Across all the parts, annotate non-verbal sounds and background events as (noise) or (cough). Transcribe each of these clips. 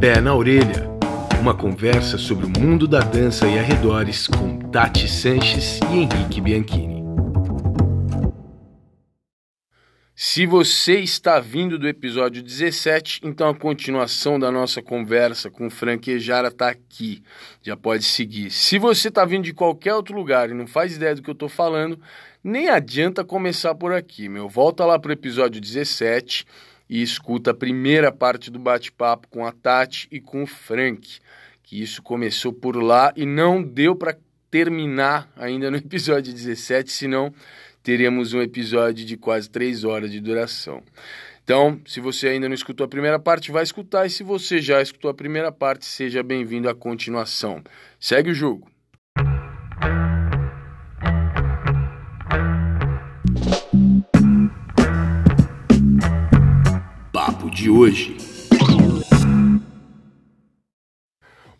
Pé na Orelha. Uma conversa sobre o mundo da dança e arredores com Tati Sanches e Henrique Bianchini. Se você está vindo do episódio 17, então a continuação da nossa conversa com o Frank Ejara está aqui. Já pode seguir. Se você está vindo de qualquer outro lugar e não faz ideia do que eu estou falando, nem adianta começar por aqui, meu. Volta lá para o episódio 17 e escuta a primeira parte do bate-papo com a Tati e com o Frank. Que isso começou por lá e não deu para terminar ainda no (laughs) episódio 17, senão teríamos um episódio de quase três horas de duração. Então, se você ainda não escutou a primeira parte, vai escutar. E se você já escutou a primeira parte, seja bem-vindo à continuação. Segue o jogo. Papo de hoje.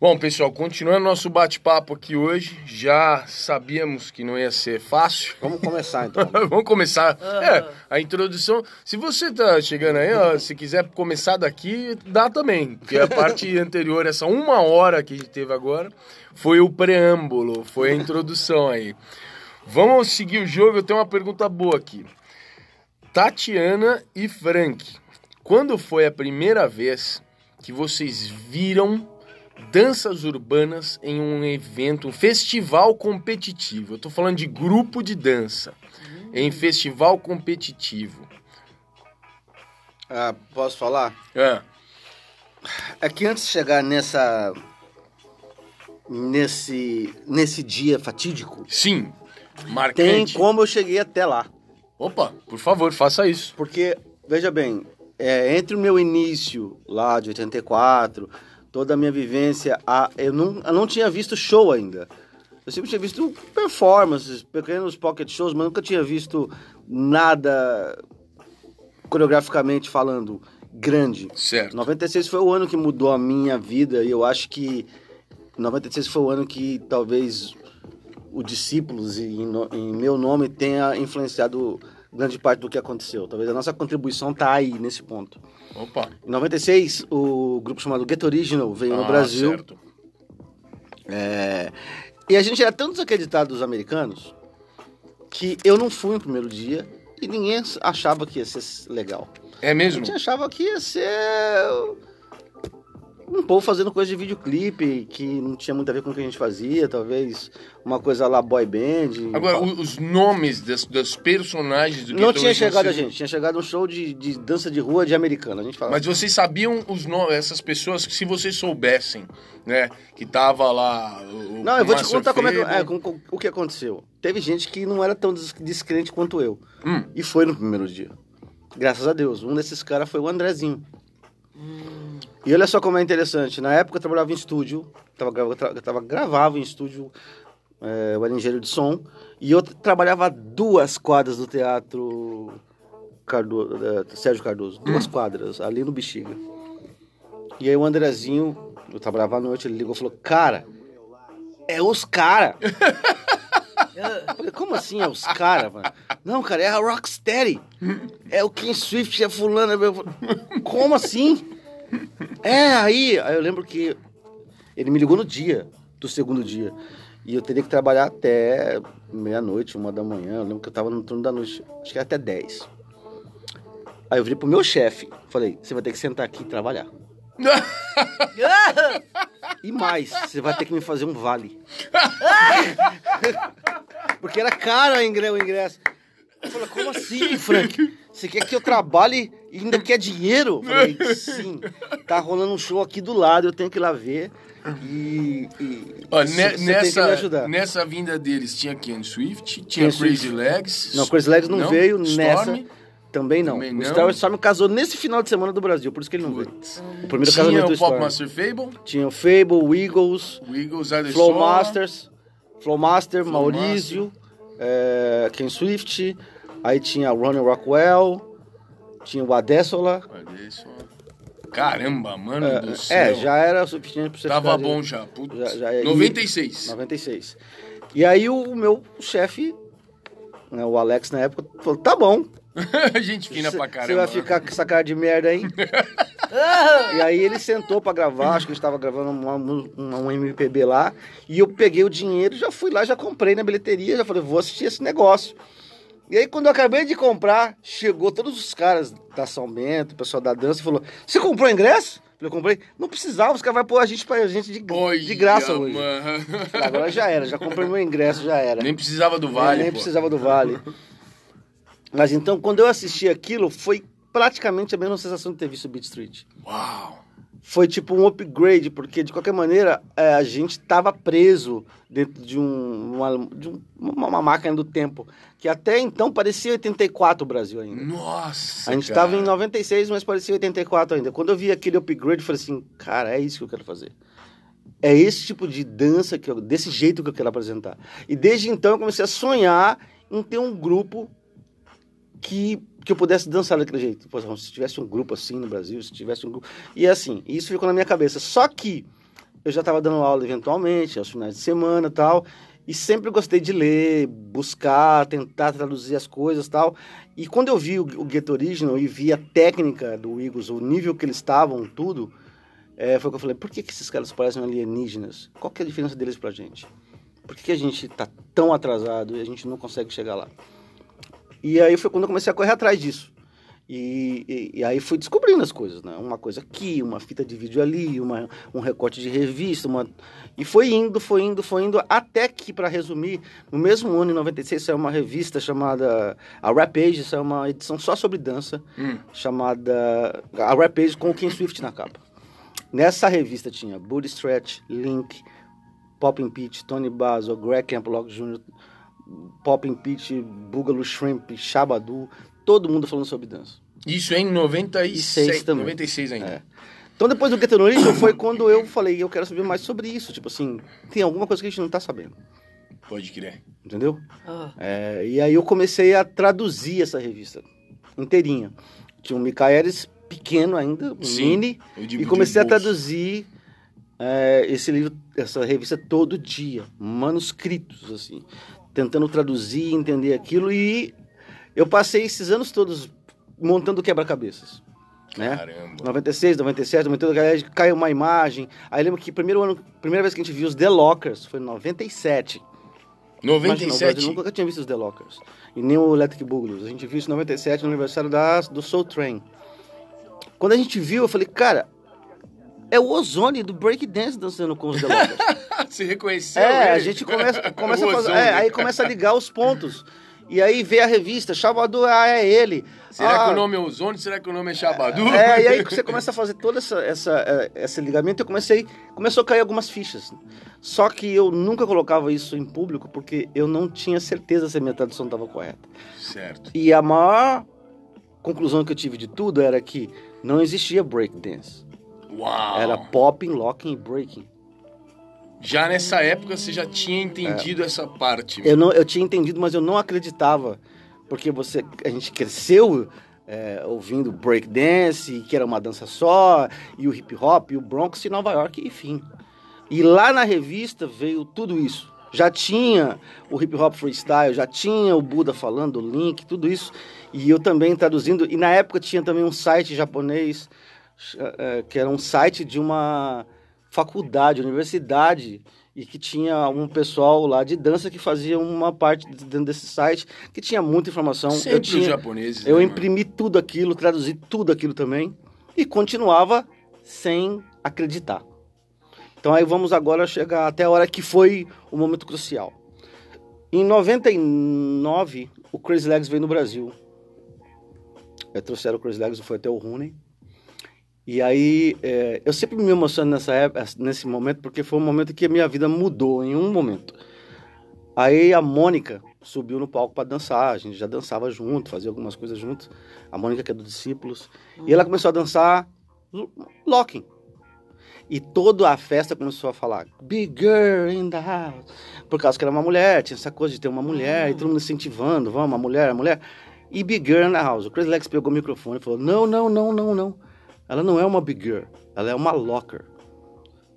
Bom, pessoal, continuando nosso bate-papo aqui hoje, já sabíamos que não ia ser fácil. Vamos começar então. (laughs) Vamos começar. É, a introdução. Se você tá chegando aí, ó, se quiser começar daqui, dá também. Porque a parte (laughs) anterior, essa uma hora que a gente teve agora, foi o preâmbulo, foi a introdução aí. Vamos seguir o jogo, eu tenho uma pergunta boa aqui. Tatiana e Frank, quando foi a primeira vez que vocês viram danças urbanas em um evento, um festival competitivo. Eu tô falando de grupo de dança em festival competitivo. Ah, posso falar? É. É que antes de chegar nessa nesse nesse dia fatídico, Sim. tem Marcante. como eu cheguei até lá. Opa, por favor, faça isso. Porque veja bem, é, entre o meu início lá de 84, toda a minha vivência, a, eu, não, eu não tinha visto show ainda. Eu sempre tinha visto performances, pequenos pocket shows, mas nunca tinha visto nada coreograficamente falando grande. Certo. 96 foi o ano que mudou a minha vida e eu acho que 96 foi o ano que talvez o Discípulos em, em meu nome tenha influenciado grande parte do que aconteceu. Talvez a nossa contribuição tá aí nesse ponto. Opa. Em 96, o grupo chamado Get Original veio no Ah, Brasil. certo. É, E a gente era tão desacreditado dos americanos que eu não fui no primeiro dia e ninguém achava que ia ser legal. É A mesmo? gente achava que ia ser um povo fazendo coisa de videoclipe que não tinha muito a ver com o que a gente fazia, talvez uma coisa lá boy band. Agora, os nomes das, dos personagens do não tinha chegado a gente, tinha chegado um show de, de dança de rua de americano. A gente falava. Mas vocês sabiam os nomes, essas pessoas, que se vocês soubessem, né? Que tava lá. O, Não, eu vou te contar como é, é, com- com- o que aconteceu. Teve gente que não era tão des- descrente quanto eu. Hum. E foi no primeiro dia. Graças a Deus. Um desses caras foi o Andrezinho. E olha só como é interessante. Na época eu trabalhava em estúdio. Tava, eu tava, gravava em estúdio. é, eu era engenheiro de som. E eu trabalhava duas quadras do teatro Cardo, é, Sérgio Cardoso. Duas quadras, ali no Bexiga. E aí o Andrezinho, eu trabalhava à noite, ele ligou e falou, cara, é os cara. (laughs) Falei, como assim é os cara, mano? Não, cara, é a Rocksteady. É o King Swift, é fulano. é Como assim? É, aí, aí eu lembro que ele me ligou no dia, do segundo dia. E eu teria que trabalhar até meia-noite, uma da manhã. Eu lembro que eu tava no turno da noite, acho que era até 10. Aí eu virei pro meu chefe, falei, você vai ter que sentar aqui e trabalhar. (laughs) E mais, você vai ter que me fazer um vale. (laughs) Porque era caro o ingresso. Eu falei, como assim, Frank? Você quer que eu trabalhe e ainda quer dinheiro? Eu falei, sim. Tá rolando um show aqui do lado, eu tenho que ir lá ver. E. e Ó, ne- me nessa, ajudar. nessa vinda deles tinha Ken Swift, tinha Ken Crazy Swift. Legs. Não, Chris Legs não, veio Storm? nessa. Também não. Também o não. Star Storm casou nesse final de semana do Brasil, por isso que ele não veio. Putz. O primeiro Tinha casamento do o Pop Storm. Master Fable, Tinha o Fable, o Eagles, o Eagles, Flow Masters, Flow Master, Flow Maurício, é, Ken Swift, aí tinha Ronnie Rockwell, tinha o Adessola. Caramba, mano do céu. É, já era suficiente pra você Tava ficar bom já. Putz. Já- já é- 96. 96. E aí o meu chefe, né, o Alex na época, falou, tá bom, (laughs) Gente fina pra caramba. Você vai ficar com essa cara de merda aí? (laughs) e aí ele sentou pra gravar, acho que a gente tava gravando uma- uma- um MPB lá, e eu peguei o dinheiro, já fui lá, já comprei na bilheteria, já falei, vou assistir esse negócio. E aí quando eu acabei de comprar, chegou todos os caras da São Bento, o pessoal da dança, e falou, você comprou ingresso? Eu comprei. Não precisava, os caras vão pôr a gente pra gente de, Olha, de graça hoje. mano. Agora já era, já comprei meu ingresso, já era. Nem precisava do vale, nem pô. precisava do vale. (laughs) Mas então, quando eu assisti aquilo, foi praticamente a mesma sensação de ter visto Beat Street. Uau. Foi tipo um upgrade, porque de qualquer maneira é, a gente estava preso dentro de, um, uma, de um- uma, máquina do tempo, que até então parecia 84 o Brasil ainda. Nossa, A gente estava em 96, mas parecia 84 ainda. Quando eu vi aquele upgrade, eu falei assim, cara, é isso que eu quero fazer. É esse tipo de dança, que eu, desse jeito que eu quero apresentar. E desde então eu comecei a sonhar em ter um grupo que, que eu pudesse dançar daquele jeito. Pô, se tivesse um grupo assim no Brasil, se tivesse um grupo... E assim, isso ficou na minha cabeça. Só que eu já estava dando aula eventualmente, aos finais de semana e tal, e sempre gostei de ler, buscar, tentar traduzir as coisas e tal. E quando eu vi o, o Get Original e vi a técnica do Eagles, o nível que eles estavam, tudo, é, foi que eu falei, por que, que esses caras parecem alienígenas? Qual que é a diferença deles pra gente? Por que, que a gente tá tão atrasado e a gente não consegue chegar lá? E aí foi quando eu comecei a correr atrás disso. E, e- e aí fui descobrindo as coisas, né? Uma coisa aqui, uma fita de vídeo ali, uma, um recorte de revista, uma... E foi indo, foi indo, foi indo, até que, para resumir, no mesmo ano, em 96, saiu uma revista chamada... A Rapage, saiu uma edição só sobre dança, Hum. chamada... A Rapage com o Ken Swift na capa. Nessa revista tinha Booty Stretch, Link, Poppin' Peach, Tony Basil, Greg Campbell Jr., Poppin' Peach, Boogaloo Shrimp, Shabadu, todo mundo falando sobre dança. Isso é em 96 Seis também. 96 ainda. É. Então depois do Get Original foi quando eu falei, eu quero saber mais sobre isso. Tipo assim, tem alguma coisa que a gente não tá sabendo, Pode crer. entendeu? Ah, É, e aí eu comecei a traduzir essa revista inteirinha. Tinha um Micaelis pequeno ainda, um Sim, mini, e comecei a traduzir é, esse livro, essa revista todo dia, manuscritos assim, tentando traduzir, entender aquilo e eu passei esses anos todos montando quebra-cabeças, né? Caramba. 96, 97, 98, aí caiu uma imagem. Aí lembro que primeiro ano, primeira vez que a gente viu os The Lockers foi em 97. Imagina, o 97. Brasil nunca tinha visto os The Lockers. E nem o Electric Boogaloo. A gente viu isso em 97, no aniversário da, do Soul Train. Quando a gente viu, eu falei, cara, é o Ozone do Breakdance dançando com os Lockers. (laughs) Você reconheceu é, a gente começa, (laughs) começa a fazer, é, aí começa a ligar os pontos. E aí vê a revista, Chavador, ah, é ele. Será ah, que o nome é Ozone? Será que o nome é Xabadu? É, e aí (laughs) você começa a fazer todo essa, essa, eh, esse ligamento, eu comecei, começou a cair algumas fichas. Só que eu nunca colocava isso em público porque eu não tinha certeza se a minha tradução estava correta. Certo. E a maior conclusão que eu tive de tudo era que não existia breakdance. Uau. Era popping, locking e breaking. Já nessa época você já tinha entendido essa parte. Eu, não, eu tinha entendido, mas eu não acreditava. Porque você, a gente cresceu é, ouvindo breakdance, que era uma dança só, e o hip hop, e o Bronx e Nova York, enfim. E lá na revista veio tudo isso. Já tinha o hip hop freestyle, já tinha o Buda falando, o link, tudo isso. E eu também traduzindo. E na época tinha também um site japonês, que era um site de uma faculdade, universidade, e que tinha um pessoal lá de dança que fazia uma parte dentro desse site, que tinha muita informação. Sempre eu tinha, japoneses. eu né, mano? imprimi tudo aquilo, traduzi tudo aquilo também e continuava sem acreditar. Então aí vamos agora chegar até a hora que foi o momento crucial. Em 99, o Crazy Legs veio no Brasil. Eu trouxeram o Crazy Legs, foi até o Rooney. E aí, é, eu sempre me emociono nessa época, nesse momento, porque foi um momento que a minha vida mudou em um momento. Aí a Mônica subiu no palco para dançar, a gente já dançava junto, fazia algumas coisas juntos. A Mônica, que é do Discípulos. E ela começou a dançar lo- locking. E toda a festa começou a falar Big girl in the house. Por causa que era uma mulher, tinha essa coisa de ter uma mulher, e todo mundo incentivando, vamos, uma mulher, uma mulher. E Big girl in the house. O Chris Lex pegou o microfone e falou: Não, não, não, não, não. Ela não é uma big girl, ela é uma locker.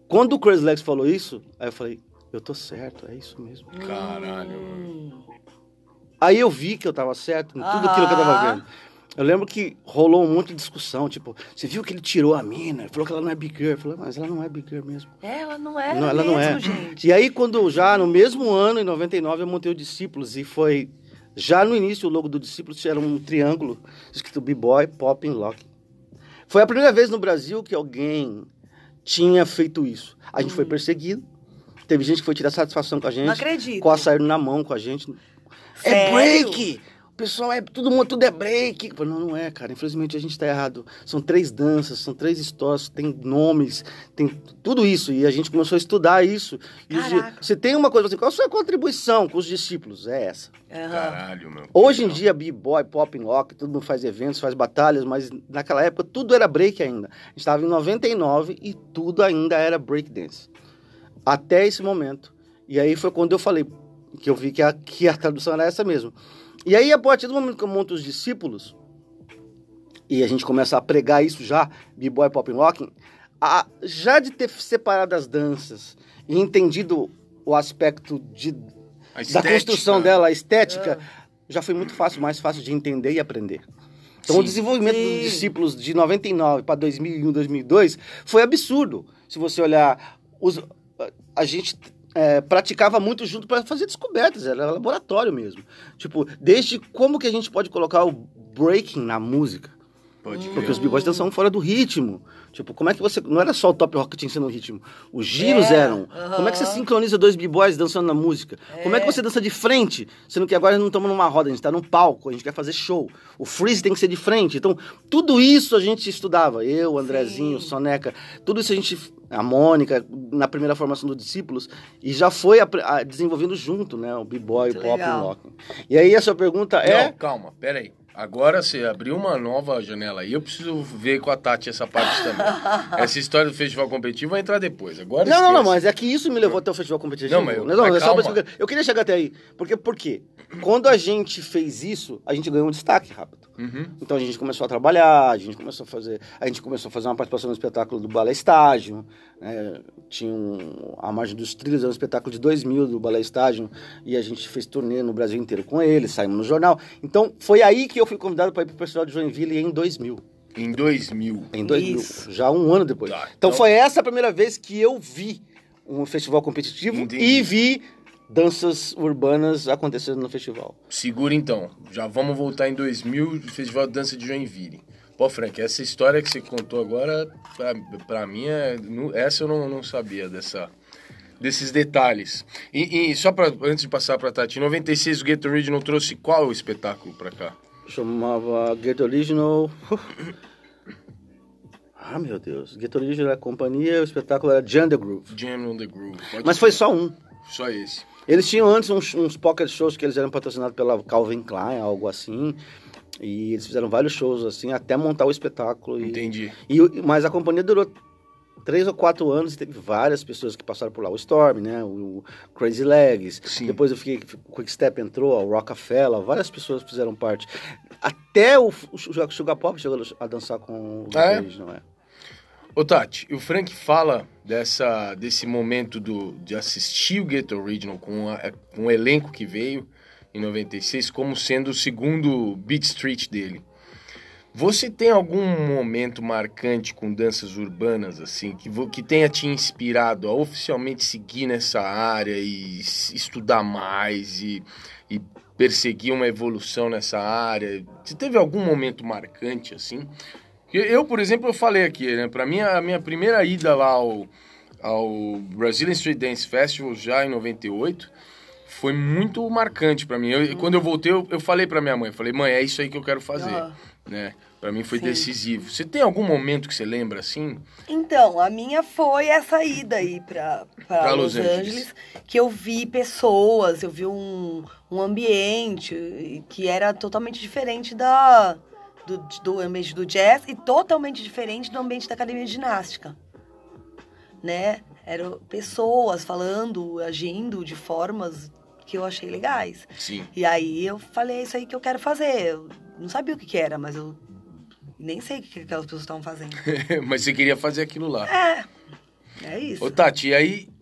Quando o Chris Lex falou isso, aí eu falei: Eu tô certo, é isso mesmo. Caralho, mano. Aí eu vi que eu tava certo em tudo aquilo que eu tava Aham. vendo. Eu lembro que rolou um monte de discussão, tipo, você viu que ele tirou a mina, falou que ela não é big girl. Eu falei, mas ela não é big girl mesmo. Ela não era Não, ela mesmo, não é. gente. E aí, quando já no mesmo ano, em 99, eu montei o Discípulos e foi. Já no início, o logo do Discípulos era um triângulo escrito B-Boy, Pop and Lock. Foi a primeira vez no Brasil que alguém tinha feito isso. A gente foi perseguido. Teve gente que foi tirar satisfação com a gente. Não acredito. Com a saída na mão com a gente. É Sério? break! O pessoal é. Todo mundo, tudo é break. Não, não é, cara. Infelizmente a gente tá errado. São três danças, são três histórias, tem nomes, tem tudo isso. E a gente começou a estudar isso. E você tem uma coisa assim, qual a sua contribuição com os discípulos? É essa. Aham. Caralho, meu. Hoje em dia, b-boy, pop and rock, todo mundo faz eventos, faz batalhas, mas naquela época tudo era break ainda. A gente estava em 99 e tudo ainda era break dance. Até esse momento. E aí foi quando eu falei que eu vi que a, que a tradução era essa mesmo. E aí, a partir do momento que eu monto os discípulos, e a gente começa a pregar isso já, b-boy, pop and rock, a- já de ter separado as danças e entendido o aspecto de da construção dela, a estética, Ah. já foi muito fácil, mais fácil de entender e aprender. Então, Sim. o desenvolvimento Sim. dos discípulos de 99 para 2001, 2002 foi absurdo. Se você olhar, os- a gente é, praticava muito junto para fazer descobertas, era laboratório mesmo. Tipo, desde como que a gente pode colocar o breaking na música. Pode Porque crer. os b-boys dançam fora do ritmo. Tipo, como é que você. Não era só o top rock que tinha que ser no ritmo. Os giros É, eram. Como é que você sincroniza dois b-boys dançando na música? Como é que É. você dança de frente? Sendo que agora não estamos numa roda, a gente está num palco, a gente quer fazer show. O freeze tem que ser de frente. Então, tudo isso a gente estudava. Eu, o Andrezinho, o Sim. Soneca, tudo isso a gente. A Mônica, na primeira formação do Discípulos, e já foi apre- a- desenvolvendo junto, né? O b-boy, o pop e o rock. E aí, a sua pergunta é. Não, calma, pera aí. Agora você abriu uma nova janela aí. Eu preciso ver com a Tati essa parte também. (laughs) essa história do festival competitivo vai entrar depois. Agora Não, não, não, esquece. mas é que isso me levou até o festival competitivo. Não, mas eu- não, é só explicar. Eu queria chegar até aí. Porque, por quê? Quando a gente fez isso, a gente ganhou um destaque rápido. Uhum. Então a gente começou a trabalhar, a gente começou a fazer, a gente começou a fazer uma participação no espetáculo do Balé Estágio, né? tinha um, a Margem dos Trilhos, era um espetáculo de 2000 do Balé Estágio, e a gente fez turnê no Brasil inteiro com ele, saímos no jornal. Então foi aí que eu fui convidado para ir para o Festival de Joinville em 2000. Em 2000. Em 2000, Isso. já um ano depois. Tá, então, então- foi essa a primeira vez que eu vi um festival competitivo Entendi. e vi danças urbanas acontecendo no festival. Segura então. Já vamos voltar em 2000, Festival de Dança de Joinville. Pô, Frank, essa história que você contou agora, pra, pra mim, é, essa eu não, não sabia dessa, desses detalhes. E, e só pra, antes de passar pra Tati, em 96 o Get Original trouxe qual espetáculo pra cá? Chamava Get Original. (coughs) Ah, meu Deus. Get Original é a companhia, o espetáculo era Jam the Groove. Jam on the Groove. Pode Mas ser. foi só um. Só esse. Eles tinham antes uns, uns pocket shows que eles eram patrocinados pela Calvin Klein, algo assim. E eles fizeram vários shows assim, até montar o espetáculo. E, Entendi. E, mas a companhia durou três ou quatro anos e teve várias pessoas que passaram por lá. O Storm, né? O, o Crazy Legs. Sim. Depois eu fiquei, o Quick Step entrou, o Rockefeller, várias pessoas fizeram parte. Até o, o Sugar Pop chegou a dançar com o Ah, é? não é? Ô Tati, o Frank fala dessa, desse momento do, de assistir o Get Original com, a- com o elenco que veio em 96 como sendo o segundo Beat Street dele. Você tem algum momento marcante com danças urbanas, assim, que, que tenha te inspirado a oficialmente seguir nessa área e estudar mais e, e perseguir uma evolução nessa área? Você teve algum momento marcante, assim? Eu, por exemplo, eu falei aqui, né? Pra mim, a minha primeira ida lá ao, ao Brazilian Street Dance Festival, já em 98, foi muito marcante pra mim. Eu- Uhum. Quando eu voltei, eu, eu falei pra minha mãe, falei, mãe, é isso aí que eu quero fazer, Aham. né? Pra mim foi Sim. decisivo. Você tem algum momento que você lembra, assim? Então, a minha foi essa ida aí Pra Los, Los Angeles. Angeles. que eu vi pessoas, eu vi um, um ambiente que era totalmente diferente da, do, do ambiente do jazz e totalmente diferente do ambiente da academia de ginástica. Né? Eram pessoas falando, agindo de formas que eu achei legais. Sim. E aí eu falei, é isso aí que eu quero fazer. Eu não sabia o que, que era, mas eu nem sei o que, que aquelas pessoas estavam fazendo. (laughs) Mas você queria fazer aquilo lá. É, é isso. Ô, Tati, e aí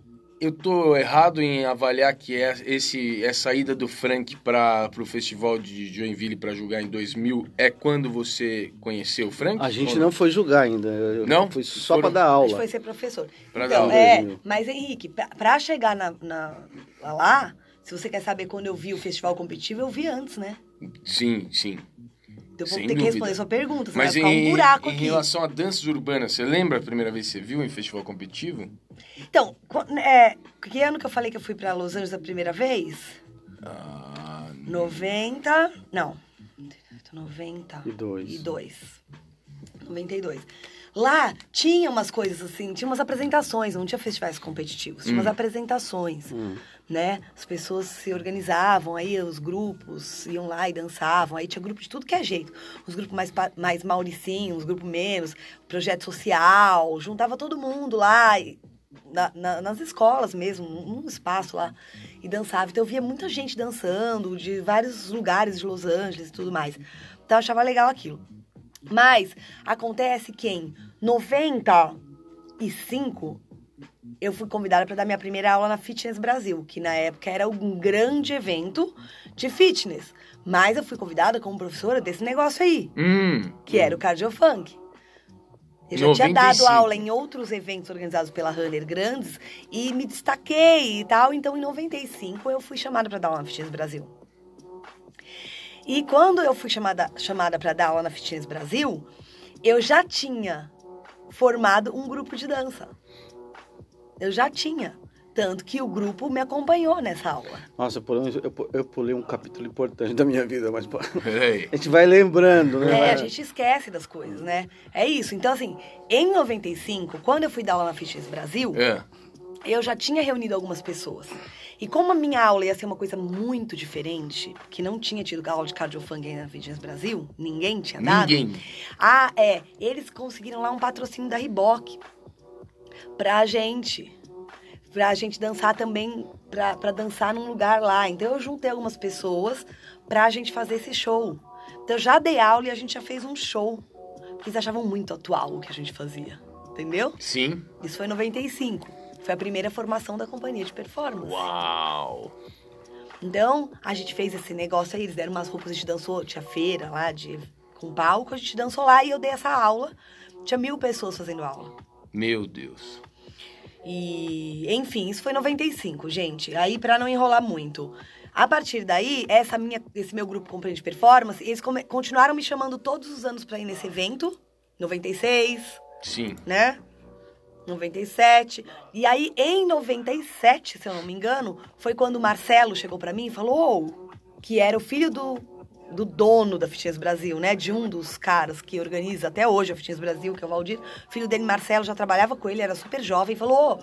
eu tô errado em avaliar que é esse essa ida do Frank para o festival de Joinville para julgar em 2000 é quando você conheceu o Frank? A gente Ou não foi julgar ainda. Eu- Não? Foi só Foram- pra dar A aula. gente foi ser professor. Pra dar então, aula. é, mas Henrique, pra, pra chegar na, na- lá, se você quer saber quando eu vi o festival competitivo, eu vi antes, né? Sim, sim. Então eu vou Sem ter que dúvida. responder sua pergunta, senão Mas vai ficar em, um buraco em aqui. relação a danças urbanas, você lembra a primeira vez que você viu em festival competitivo? Então, é, que ano que eu falei que eu fui pra Los Angeles a primeira vez? Ah, 90. Não. 90. E dois. E dois. 92. Lá tinha umas coisas assim, tinha umas apresentações, não tinha festivais competitivos, tinha umas apresentações, né? As pessoas se organizavam, aí os grupos iam lá e dançavam, aí tinha grupo de tudo que é jeito. Os grupos mais, mais mauricinhos, os grupos menos, projeto social, juntava todo mundo lá, e- na- na- nas escolas mesmo, num espaço lá, e dançava. Então eu via muita gente dançando, de vários lugares de Los Angeles e tudo mais. Então eu achava legal aquilo. Mas acontece que em 95 eu fui convidada para dar minha primeira aula na Fitness Brasil, que na época era um grande evento de fitness. Mas eu fui convidada como professora desse negócio aí, hum, que era o Cardio Funk. Eu já tinha 95. dado aula em outros eventos organizados pela Runner grandes e me destaquei e tal. Então, em 95, eu fui chamada para dar aula na Fitness Brasil. E quando eu fui chamada, chamada para dar aula na Fitness Brasil, eu já tinha formado um grupo de dança. Eu já tinha. Tanto que o grupo me acompanhou nessa aula. Nossa, eu pulei, um- eu, eu pulei um capítulo importante da minha vida, mas peraí. a gente vai lembrando, né? É, a gente esquece das coisas, né? É isso. Então, assim, em 95, quando eu fui dar aula na Fitness Brasil, É. eu já tinha reunido algumas pessoas. E como a minha aula ia ser uma coisa muito diferente, que não tinha tido aula de cardiofunk ainda na Fitness Brasil, ninguém tinha dado. Ninguém. Ah, é. Eles conseguiram lá um patrocínio da Riboc pra gente. Pra gente dançar também, pra, pra dançar num lugar lá. Então eu juntei algumas pessoas pra gente fazer esse show. Então eu já dei aula e a gente já fez um show. Porque eles achavam muito atual o que a gente fazia. Entendeu? Sim. Isso foi em 95. Foi a primeira formação da companhia de performance. Uau. Então, a gente fez esse negócio aí, eles deram umas roupas, a gente dançou, tinha feira lá de com palco, a gente dançou lá e eu dei essa aula. Tinha mil pessoas fazendo aula. Meu Deus. E, enfim, isso foi em 95, gente. Aí, pra não enrolar muito. A partir daí, essa minha, esse meu grupo Companhia de Performance, eles come- continuaram me chamando todos os anos pra ir nesse evento. 96, Sim. né? 97. E aí, em 97, se eu não me engano, foi quando o Marcelo chegou pra mim e falou que era o filho do, do dono da Fitness Brasil, né? De um dos caras que organiza até hoje a Fitness Brasil, que é o Valdir. Filho dele, Marcelo, já trabalhava com ele, era super jovem. Falou,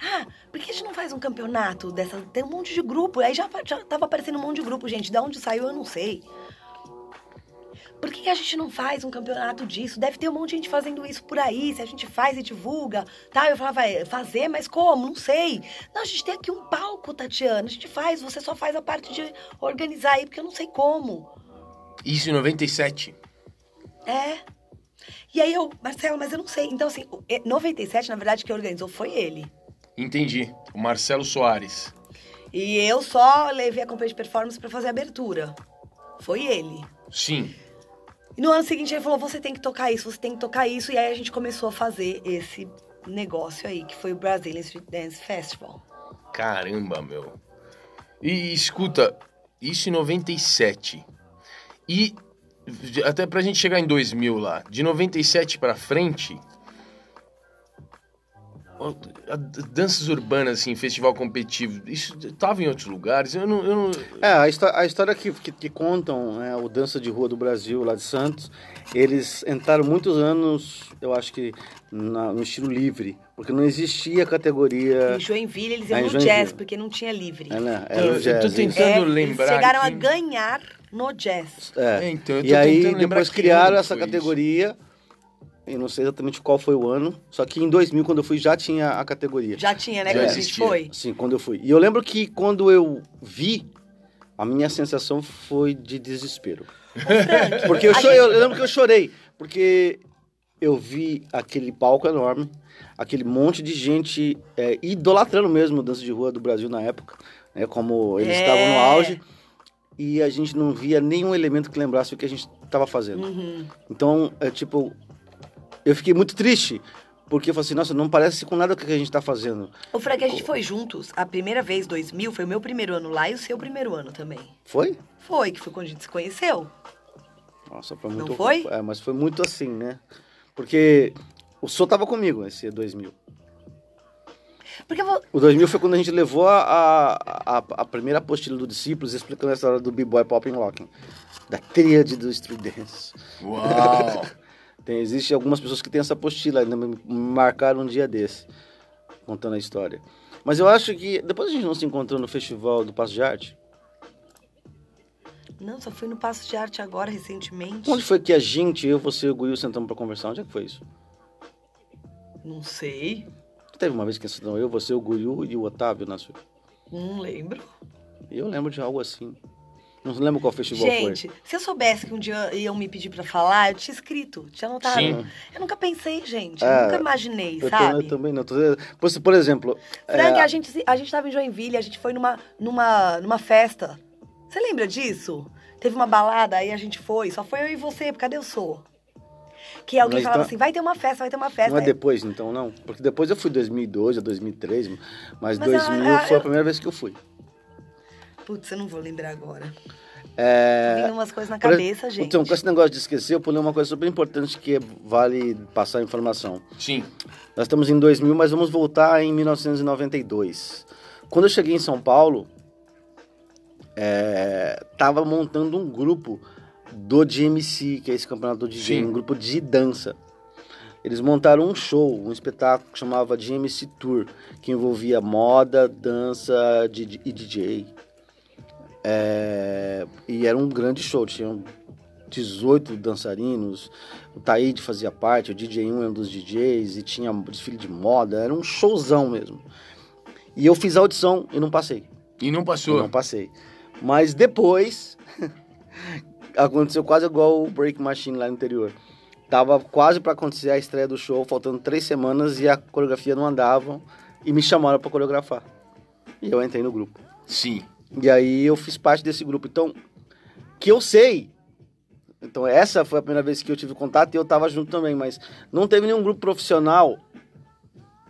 ah, por que a gente não faz um campeonato dessa... Tem um monte de grupo. Aí já, já tava aparecendo um monte de grupo, gente. Da onde saiu, eu não sei. Por que, que a gente não faz um campeonato disso? Deve ter um monte de gente fazendo isso por aí. Se a gente faz e divulga, tá? Eu falava, "É, fazer, mas como? Não sei. Não, a gente tem aqui um palco, Tatiana. A gente faz, você só faz a parte de organizar aí, porque eu não sei como. Isso em 97. É. E aí eu, Marcelo, mas eu não sei. Então, assim, o- é, 97, na verdade, quem organizou foi ele. Entendi. O Marcelo Soares. E eu só levei a companhia de performance pra fazer a abertura. Foi ele. Sim. E no ano seguinte ele falou: você tem que tocar isso, você tem que tocar isso. E aí a gente começou a fazer esse negócio aí, que foi o Brazilian Street Dance Festival. Caramba, meu. E escuta, isso em 97. E até pra gente chegar em 2000 lá, de 97 pra frente, danças urbanas, assim, festival competitivo, isso tava em outros lugares? Eu não. Eu não... É, a, histó- a história que, que, que contam, né, o Dança de Rua do Brasil, lá de Santos, eles entraram muitos anos, eu acho que, na- no estilo livre, porque não existia categoria... Em Joinville eles Ah, iam em no jazz, porque não tinha livre. É, né, Eu- era eu o tô jazz, tentando- isso. Tentando eles lembrar chegaram aqui. a ganhar no jazz. É. É, então, eu tô e aí depois que criaram essa isso. categoria, eu não sei exatamente qual foi o ano, só que em 2000, quando eu fui, já tinha a categoria. Já tinha, né? Já Quando a gente foi. Sim, quando eu fui. E eu lembro que quando eu vi, a minha sensação foi de desespero. Frank, (laughs) Porque eu, chorei, gente- eu lembro que eu chorei, porque eu vi aquele palco enorme, aquele monte de gente é, idolatrando mesmo o dança de rua do Brasil na época, né? Como eles É. estavam no auge e a gente não via nenhum elemento que lembrasse o que a gente estava fazendo. Uhum. Então, é tipo, eu fiquei muito triste porque eu falei assim, nossa, não parece com nada o que a gente está fazendo. O Frank, a gente foi juntos. A primeira vez, 2000, foi o meu primeiro ano lá e o seu primeiro ano também. Foi? Foi, que foi quando a gente se conheceu. Nossa, foi Não muito. foi? É, mas foi muito assim, né? Porque o Sou tava comigo esse 2000. Porque vou... O 2000 foi quando a gente levou a, a, a, a primeira apostila do Discípulos explicando a história do B-Boy Pop and Locking. Da tríade do Street Dance. Uau! (laughs) Tem, existe algumas pessoas que têm essa apostila, ainda me me marcaram um dia desse, contando a história. Mas eu acho que depois a gente não se encontrou no festival do Passo de Arte. Não, só fui no Passo de Arte agora, recentemente. Onde foi que a gente, eu, você e o Guil sentamos pra conversar? Onde é que foi isso? Não sei. Teve uma vez que sentamos eu, você, o Guiu e o Otávio na sua. Não lembro. Eu lembro de algo assim. Não lembro qual festival Gente, se eu soubesse que um dia iam me pedir pra falar, eu tinha escrito, tinha anotado. Sim. Eu nunca pensei, gente. Eu É, nunca imaginei, foi. Eu, sabe? também- eu também não. Tô Por, exemplo, Frank, é, a, gente, a gente tava em Joinville, a gente foi numa, numa, numa festa. Você lembra disso? Teve uma balada, aí a gente foi. Só foi eu e você, cadê eu sou? Que alguém Mas falava então- assim, vai ter uma festa, vai ter uma festa. não é depois, então, não? Porque depois eu fui em 2002 ou 2003, mas, Mas, 2000 ah, foi a eu- primeira vez que eu fui. Putz, eu não vou lembrar agora. É, Tá vindo umas coisas na cabeça, gente. Então, com esse negócio de esquecer, eu pulei uma coisa super importante que vale passar a informação. Sim. Nós estamos em 2000, mas vamos voltar em 1992. Quando eu cheguei em São Paulo, é, tava montando um grupo do DMC, que é esse campeonato do DJ, um grupo de dança. Eles montaram um show, um espetáculo que chamava DMC Tour, que envolvia moda, dança e DJ. É, e era um grande show, tinham 18 dançarinos, o Taíde fazia parte, o DJ 1 era um dos DJs, e tinha desfile de moda, era um showzão mesmo. E eu fiz a audição e não passei. E não passou. não passei. Mas depois, (laughs) aconteceu quase igual o Break Machine lá no interior. Tava quase para acontecer a estreia do show, faltando três semanas e a coreografia não andava, e me chamaram para coreografar. E eu entrei no grupo. Sim. E aí eu fiz parte desse grupo. Então, que eu sei. Então, essa foi a primeira vez que eu tive contato e eu tava junto também, mas não teve nenhum grupo profissional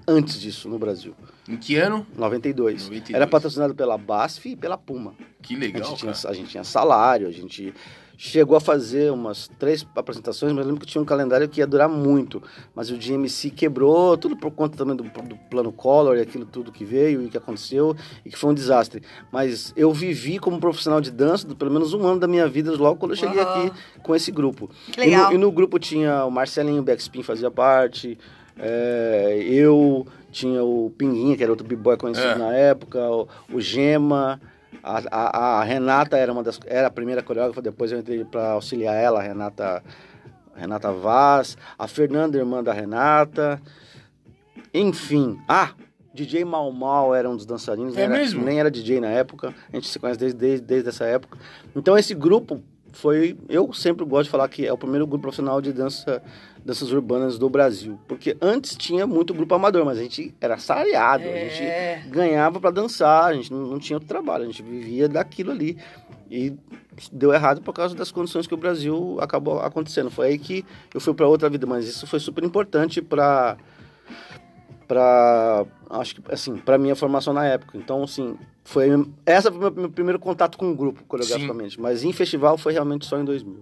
antes disso no Brasil. Em que ano? 92. 92. Era patrocinado pela BASF e pela Puma. Que A legal, gente, tinha, cara. a gente tinha salário, a gente chegou a fazer umas três apresentações, mas eu lembro que tinha um calendário que ia durar muito. Mas o GMC quebrou, tudo por conta também do, do plano Collor e aquilo tudo que veio e que aconteceu e que foi um desastre. Mas eu vivi como profissional de dança do- pelo menos um ano da minha vida logo quando eu cheguei Aham. aqui com esse grupo. Que legal. E no, e no grupo tinha o Marcelinho Backspin fazia parte, é, eu, tinha o Pinguinha, que era outro b-boy conhecido É. na época, o, o Gema, a, a, a Renata era uma das era a primeira coreógrafa, depois eu entrei para auxiliar ela, a Renata, Renata Vaz, a Fernanda, irmã da Renata, enfim. Ah, DJ Mal Mal era um dos dançarinos, É nem, era, mesmo? nem era DJ na época, a gente se conhece desde, desde, desde essa época. Então esse grupo foi, eu sempre gosto de falar que é o primeiro grupo profissional de dança, danças urbanas do Brasil, porque antes tinha muito grupo amador, mas a gente era salariado, a É. gente ganhava para dançar, a gente não, não tinha outro trabalho, a gente vivia daquilo ali. E deu errado por causa das condições que o Brasil acabou acontecendo. Foi aí que eu fui para outra vida, mas isso foi super importante para para acho que assim, para minha formação na época. Então, assim, foi essa foi o meu, meu primeiro contato com o grupo coreograficamente, mas em festival foi realmente só em 2000.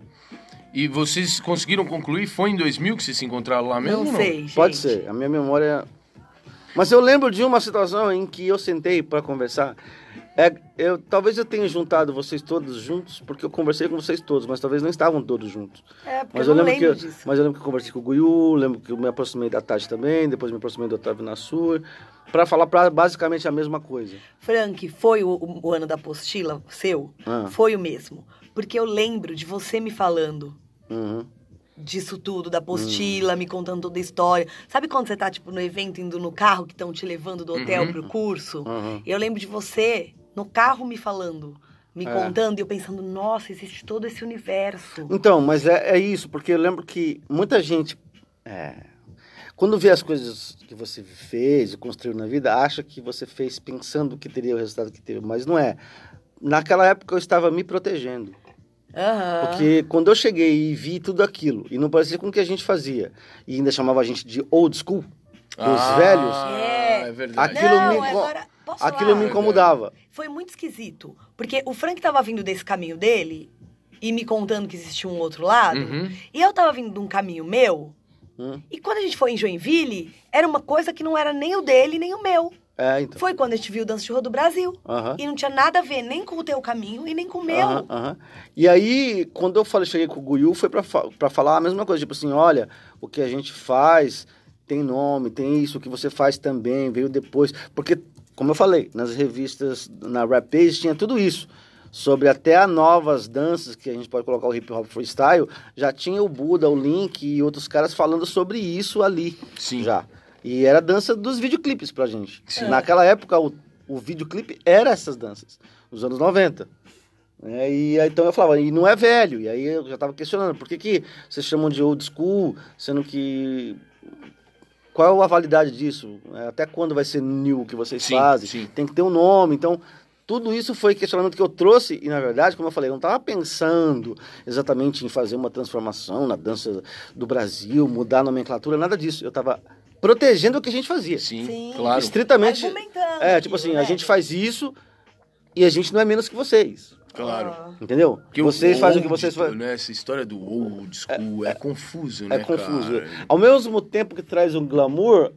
E vocês conseguiram concluir? Foi em 2000 que vocês se encontraram lá mesmo? não sei, gente. Pode ser, a minha memória. Mas eu lembro de uma situação em que eu sentei para conversar. É, eu, talvez eu tenha juntado vocês todos juntos, porque eu conversei com vocês todos, mas talvez não estavam todos juntos. É, porque Mas eu eu, não lembro que lembro eu, disso. mas eu lembro que eu conversei com o Guiu, lembro que eu me aproximei da Tati também, depois me aproximei do Otávio Nassur, para falar pra, basicamente a mesma coisa. Frank, foi o, o- o ano da apostila seu? Ah. Foi o mesmo. Porque eu lembro de você me falando Uhum. disso tudo, da apostila, me contando toda a história. Sabe quando você tá, tipo, no evento, indo no carro, que estão te levando do hotel Uhum. pro curso? Uhum. Eu lembro de você no carro me falando, me É. contando, e eu pensando, nossa, existe todo esse universo. Então, mas é, é isso, porque eu lembro que muita gente É. Quando vê as coisas que você fez e construiu na vida, acha que você fez pensando que teria o resultado que teve, mas não é. Naquela época eu estava me protegendo. Aham. Porque quando eu cheguei e vi tudo aquilo, e não parecia com o que a gente fazia, e ainda chamava a gente de old school, dos velhos, É. é verdade. Aquilo Não, me agora, aquilo falar? me incomodava. Foi muito esquisito. Porque o Frank tava vindo desse caminho dele e me contando que existia um outro lado. Uhum. E eu tava vindo de um caminho meu. Hum. E quando a gente foi em Joinville, era uma coisa que não era nem o dele, nem o meu. É, então. Foi quando a gente viu o Dança de Rua do Brasil. E não tinha nada a ver nem com o teu caminho e nem com o meu. E aí, quando eu falei, cheguei com o Guiu, foi pra, fa- falar a mesma coisa. Tipo assim, olha, o que a gente faz tem nome, tem isso, o que você faz também, veio depois. Porque, como eu falei, nas revistas, na Rap Page, tinha tudo isso. Sobre até as novas danças, que a gente pode colocar o hip hop freestyle, já tinha o Buda, o Link e outros caras falando sobre isso ali. Sim. Já. E era a dança dos videoclipes pra gente. Sim. Naquela época, o, o videoclipe era essas danças, nos anos 90. É, e aí, então eu falava, e não é velho. E aí eu já tava questionando, por que, que vocês chamam de old school, sendo que. Qual a validade disso? É, Até quando vai ser new que vocês Sim, fazem? sim. Tem que ter um nome. Então, tudo isso foi questionamento que eu trouxe, e na verdade, como eu falei, eu não estava pensando exatamente em fazer uma transformação na dança do Brasil, mudar a nomenclatura, nada disso. Eu estava protegendo o que a gente fazia. Sim, Sim. claro. Estritamente. É, tipo assim, a né? gente faz isso e a gente não é menos que vocês. Claro. Ah. Entendeu? Porque vocês fazem o que vocês fazem. Né? Essa história do old school é, confuso, É né, confuso. cara? Ao mesmo tempo que traz um glamour,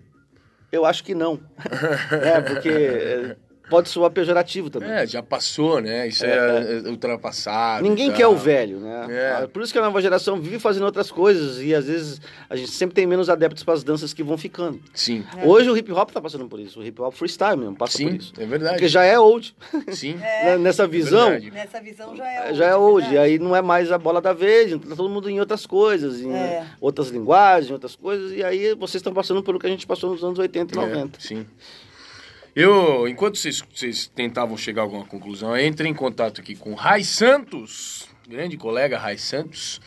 eu acho que não. (laughs) é, porque é, pode soar pejorativo também. É, já passou, né? Isso é, é ultrapassado. Ninguém tá? quer o velho, né? É. Ah, Por isso que a nova geração vive fazendo outras coisas e às vezes a gente sempre tem menos adeptos para as danças que vão ficando. Sim, É. Hoje o hip hop tá passando por isso, o hip hop freestyle mesmo passa por sim, isso. é verdade. Porque já é old. Sim, (laughs) Né? Nessa visão, verdade. Nessa visão já é já é old. Aí não é mais a bola da vez, então tá todo mundo em outras coisas, em É. outras linguagens, outras coisas, e aí vocês estão passando pelo que a gente passou nos anos 80 e É, 90. sim. Eu, enquanto vocês, vocês tentavam chegar a alguma conclusão, eu entrei em contato aqui com Rai Santos, grande colega Rai Santos,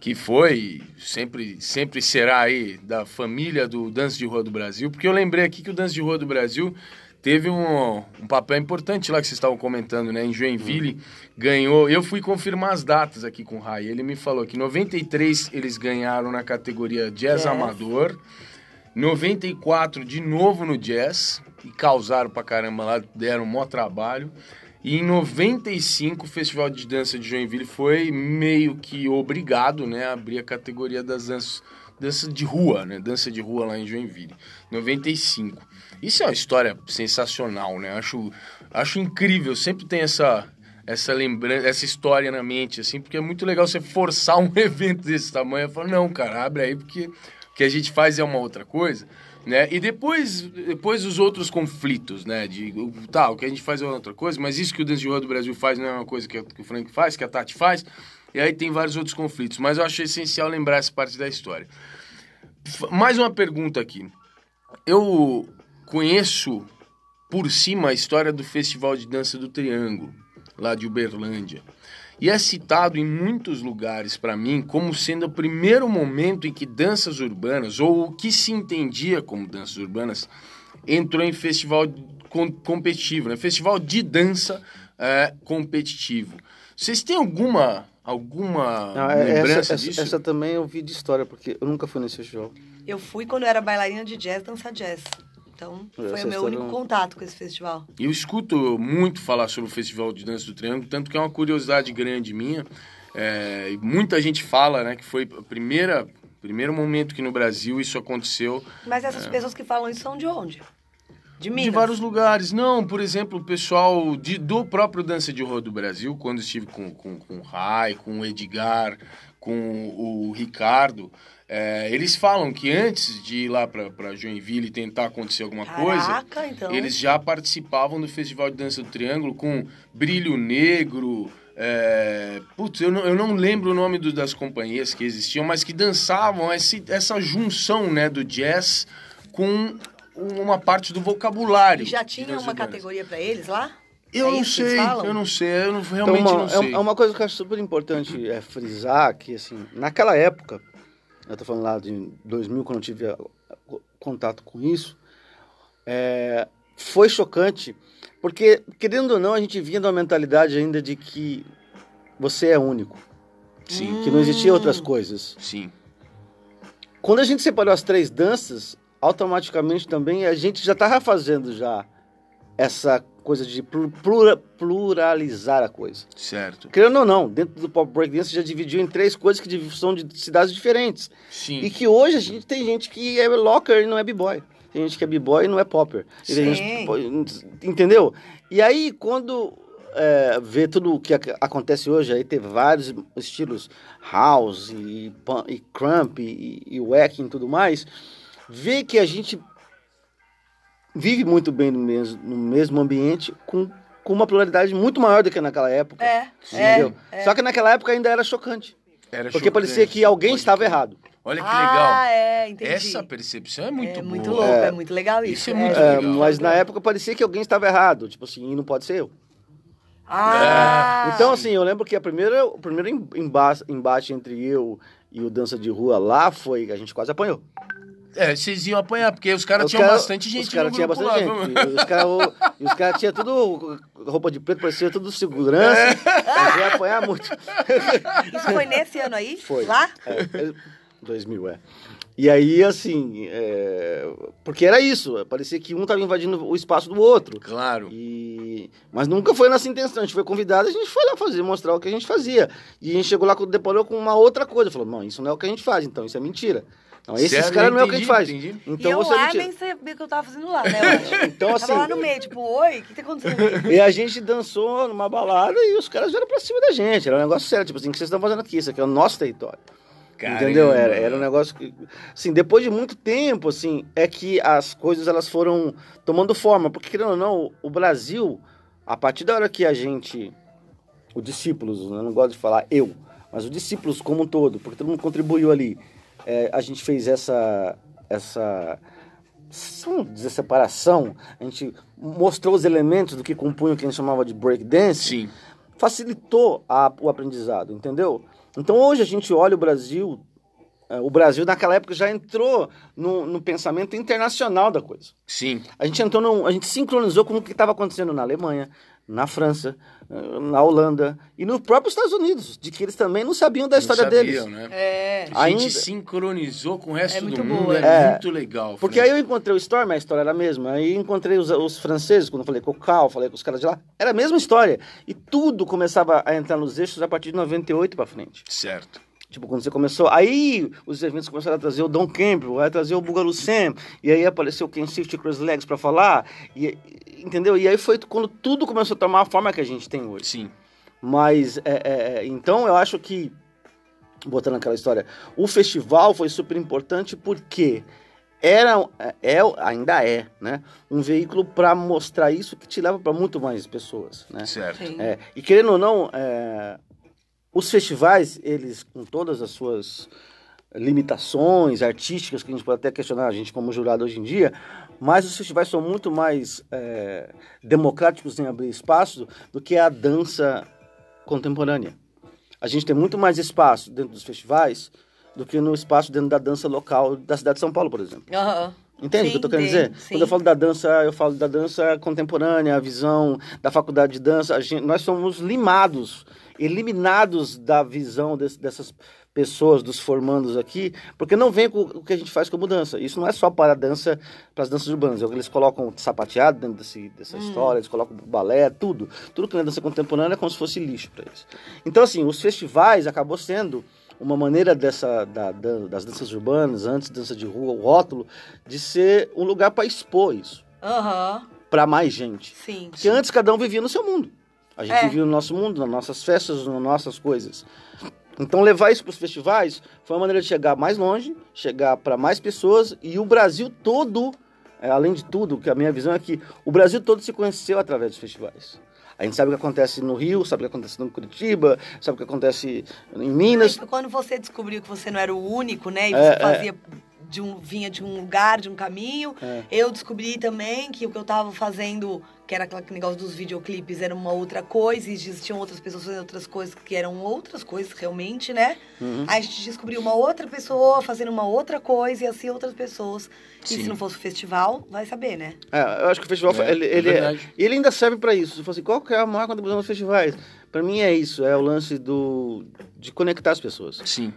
que foi, sempre, sempre será aí da família do Dança de Rua do Brasil, porque eu lembrei aqui que o Dança de Rua do Brasil teve um, um papel importante lá que vocês estavam comentando, né? Em Joinville ganhou. Eu fui confirmar as datas aqui com o Rai. Ele me falou que em 93 eles ganharam na categoria Jazz Jazz. Amador. 94 de novo no jazz e causaram pra caramba lá, deram um maior trabalho. E em 95 o Festival de Dança de Joinville foi meio que obrigado, né, a abrir a categoria das danças, dança de rua, né, dança de rua lá em Joinville. 95. Isso é uma história sensacional, né? Acho acho incrível, sempre tem essa essa lembrança, essa história na mente assim, porque é muito legal você forçar um (laughs) evento desse tamanho, falar, não, cara, abre aí porque que a gente faz é uma outra coisa, né? E depois, depois os outros conflitos, né? De, tá, o que a gente faz é outra coisa, mas isso que o Dance de Rua do Brasil faz não é uma coisa que, que o Frank faz, que a Tati faz, e aí tem vários outros conflitos. Mas eu achei essencial lembrar essa parte da história. Mais uma pergunta aqui. Eu conheço por cima a história do Festival de Dança do Triângulo, lá de Uberlândia. E é citado em muitos lugares para mim como sendo o primeiro momento em que danças urbanas, ou o que se entendia como danças urbanas, entrou em festival com- competitivo, né? Festival de dança é, competitivo. Vocês têm alguma alguma Não, é- lembrança essa, disso? essa, essa também eu vi de história, porque eu nunca fui nesse festival. Eu fui quando eu era bailarina de jazz, dançar jazz. Então, foi Essa o meu único não- contato com esse festival. Eu escuto muito falar sobre o Festival de Dança do Triângulo, tanto que é uma curiosidade grande minha. É, muita gente fala né, que foi a primeira primeiro momento que no Brasil isso aconteceu Mas essas pessoas que falam isso são de onde? De de vários lugares. Não, por exemplo, o pessoal de, do próprio Dança de Rua do Brasil, quando estive com, com, com o Rai, com o Edgar, com o Ricardo, é, eles falam que antes de ir lá para Joinville e tentar acontecer alguma coisa, Caraca, então. eles já participavam do Festival de Dança do Triângulo com Brilho Negro. É... Putz, eu não, eu não lembro o nome do- das companhias que existiam, mas que dançavam esse, essa junção né, do jazz com uma parte do vocabulário. E já tinha uma categoria pra eles lá? Eu É não sei, eu não sei, eu não, Então, realmente uma, não é, sei. é uma coisa que eu acho super importante é, frisar que, assim, naquela época, eu tô falando lá de 2000, quando eu tive contato com isso, é, foi chocante, porque, querendo ou não, a gente vinha de uma mentalidade ainda de que você é único, Sim, que não existia Hum. outras coisas. sim. Quando a gente separou as três danças, automaticamente também a gente já estava fazendo já essa coisa de plu- plura- pluralizar a coisa. Certo. Querendo ou não, dentro do pop breakdance já dividiu em três coisas que são de cidades diferentes. Sim. E que hoje a gente tem gente que é locker e não é b-boy. Tem gente que é b-boy e não é popper. E Sim. gente- entendeu? E aí, quando é, vê tudo o que ac- acontece hoje, aí tem vários estilos house e, e crump e, e wacking e tudo mais, vê que a gente vive muito bem no mesmo, no mesmo ambiente com, com uma pluralidade muito maior do que naquela época. É, Entendeu? é, é. Só que naquela época ainda era chocante. Era Porque chocante. parecia que alguém Pode estava errado. Olha que ah, legal. é, entendi. Essa percepção é muito é boa. muito louco, é, muito legal isso. Isso é muito É, legal. mas na época parecia que alguém estava errado. Tipo assim, e não pode ser eu. Ah, Então, assim, eu lembro que a primeira, o primeiro em- emba- embate entre eu e o Dança de Rua lá foi que a gente quase apanhou. É, vocês iam apanhar, porque os caras tinham cara- bastante gente Os caras tinham bastante lá, gente. E os caras os caras tinham tudo roupa de preto, parecia tudo segurança. Mas ia apanhar muito. (laughs) isso foi nesse ano aí? Foi. Lá? É, é, 2000, é. E aí, assim, é, porque era isso, parecia que um estava invadindo o espaço do outro. Claro. E... Mas nunca foi nossa intenção, a gente foi convidado, a gente foi lá fazer, mostrar o que a gente fazia. E a gente chegou lá, deparou com uma outra coisa, falou, não, isso não é o que a gente faz, então isso é mentira. Então, esses caras não é o que a gente faz. entendi. Então e eu você lá mentira. nem sabia o que eu tava fazendo lá, né. (laughs) Então, assim, Tava lá no meio, tipo, oi, o que tá acontecendo? E a gente dançou numa balada e os caras vieram pra cima da gente. Era um negócio sério, tipo assim, o que vocês estão fazendo aqui? Isso aqui é o nosso território. Caramba. Entendeu? Era, era um negócio que. Assim, depois de muito tempo, assim, é que as coisas elas foram tomando forma. Porque, querendo ou não, o Brasil, a partir da hora que a gente. Os discípulos, eu não gosto de falar eu, mas os discípulos como um todo, porque todo mundo contribuiu ali. É, a gente fez essa. essa dizer, separação, a gente mostrou os elementos do que compunham o que a gente chamava de breakdance, Sim. facilitou a- o aprendizado, entendeu? Então hoje a gente olha o Brasil, eh, o Brasil naquela época já entrou no, no pensamento internacional da coisa. Sim. A gente entrou, num, a gente sincronizou com o que estava acontecendo na Alemanha, na França, na Holanda e nos próprios Estados Unidos, de que eles também não sabiam da Não história sabiam, deles. né? É. A gente Ainda- sincronizou com o resto É do muito mundo, boa, é, é. muito legal. Porque Fran. aí eu encontrei o Storm, a história era a mesma. Aí encontrei os, os franceses, quando eu falei com o Cal, falei com os caras de lá. Era a mesma história. E tudo começava a entrar nos eixos a partir de 98 pra frente. Certo. Tipo, quando você começou. Aí os eventos começaram a trazer o Don Campbell, aí trazer o Bugalu Sam. E aí apareceu o Ken Swift e Chris Legs pra falar. E, entendeu? E aí foi quando tudo começou a tomar a forma que a gente tem hoje. Sim. Mas, é, é, é, então eu acho que, botando aquela história, o festival foi super importante porque era, é, ainda é, né, um veículo para mostrar isso que te leva para muito mais pessoas, né? Certo. É, e querendo ou não, é, os festivais, eles, com todas as suas limitações artísticas, que a gente pode até questionar a gente como jurado hoje em dia, mas os festivais são muito mais é, democráticos em abrir espaço do que a dança contemporânea. A gente tem muito mais espaço dentro dos festivais do que no espaço dentro da dança local da cidade de São Paulo, por exemplo. Aham. Entende o que eu tô querendo Sim, dizer? sim. Quando eu falo da dança, eu falo da dança contemporânea, a visão da faculdade de dança. A gente, nós somos limados, eliminados da visão desse- dessas pessoas, dos formandos aqui, porque não vem com o que a gente faz como dança. Isso não é só para a dança, para as danças urbanas. Eles colocam sapateado dentro desse, dessa Hum. história, eles colocam balé, tudo. Tudo que não é dança contemporânea é como se fosse lixo para eles. Então, assim, os festivais acabou sendo uma maneira dessa da- da- das danças urbanas, antes dança de rua, o rótulo, de ser um lugar para expor isso, Aham. para mais gente. Sim. Porque antes cada um vivia no seu mundo. A gente É. vivia no nosso mundo, nas nossas festas, nas nossas coisas. Então levar isso para os festivais foi uma maneira de chegar mais longe, chegar para mais pessoas e o Brasil todo, é, além de tudo, que a minha visão é que o Brasil todo se conheceu através dos festivais. A gente sabe o que acontece no Rio, sabe o que acontece no Curitiba, sabe o que acontece em Minas. Quando você descobriu que você não era o único, né? E É, você fazia de um, vinha de um lugar, de um caminho. É. Eu descobri também que o que eu tava fazendo, que era aquele negócio dos videoclipes, era uma outra coisa, e existiam outras pessoas fazendo outras coisas que eram outras coisas realmente, né? Uhum. Aí a gente descobriu uma outra pessoa fazendo uma outra coisa, e assim outras pessoas. E Sim. se não fosse o festival, vai saber, né? É, eu acho que o festival, É, ele, é ele, verdade. ele ainda serve pra isso. Você fala assim, qual que é a maior contribuição dos festivais? Pra mim é isso, é o lance do, de conectar as pessoas. Sim.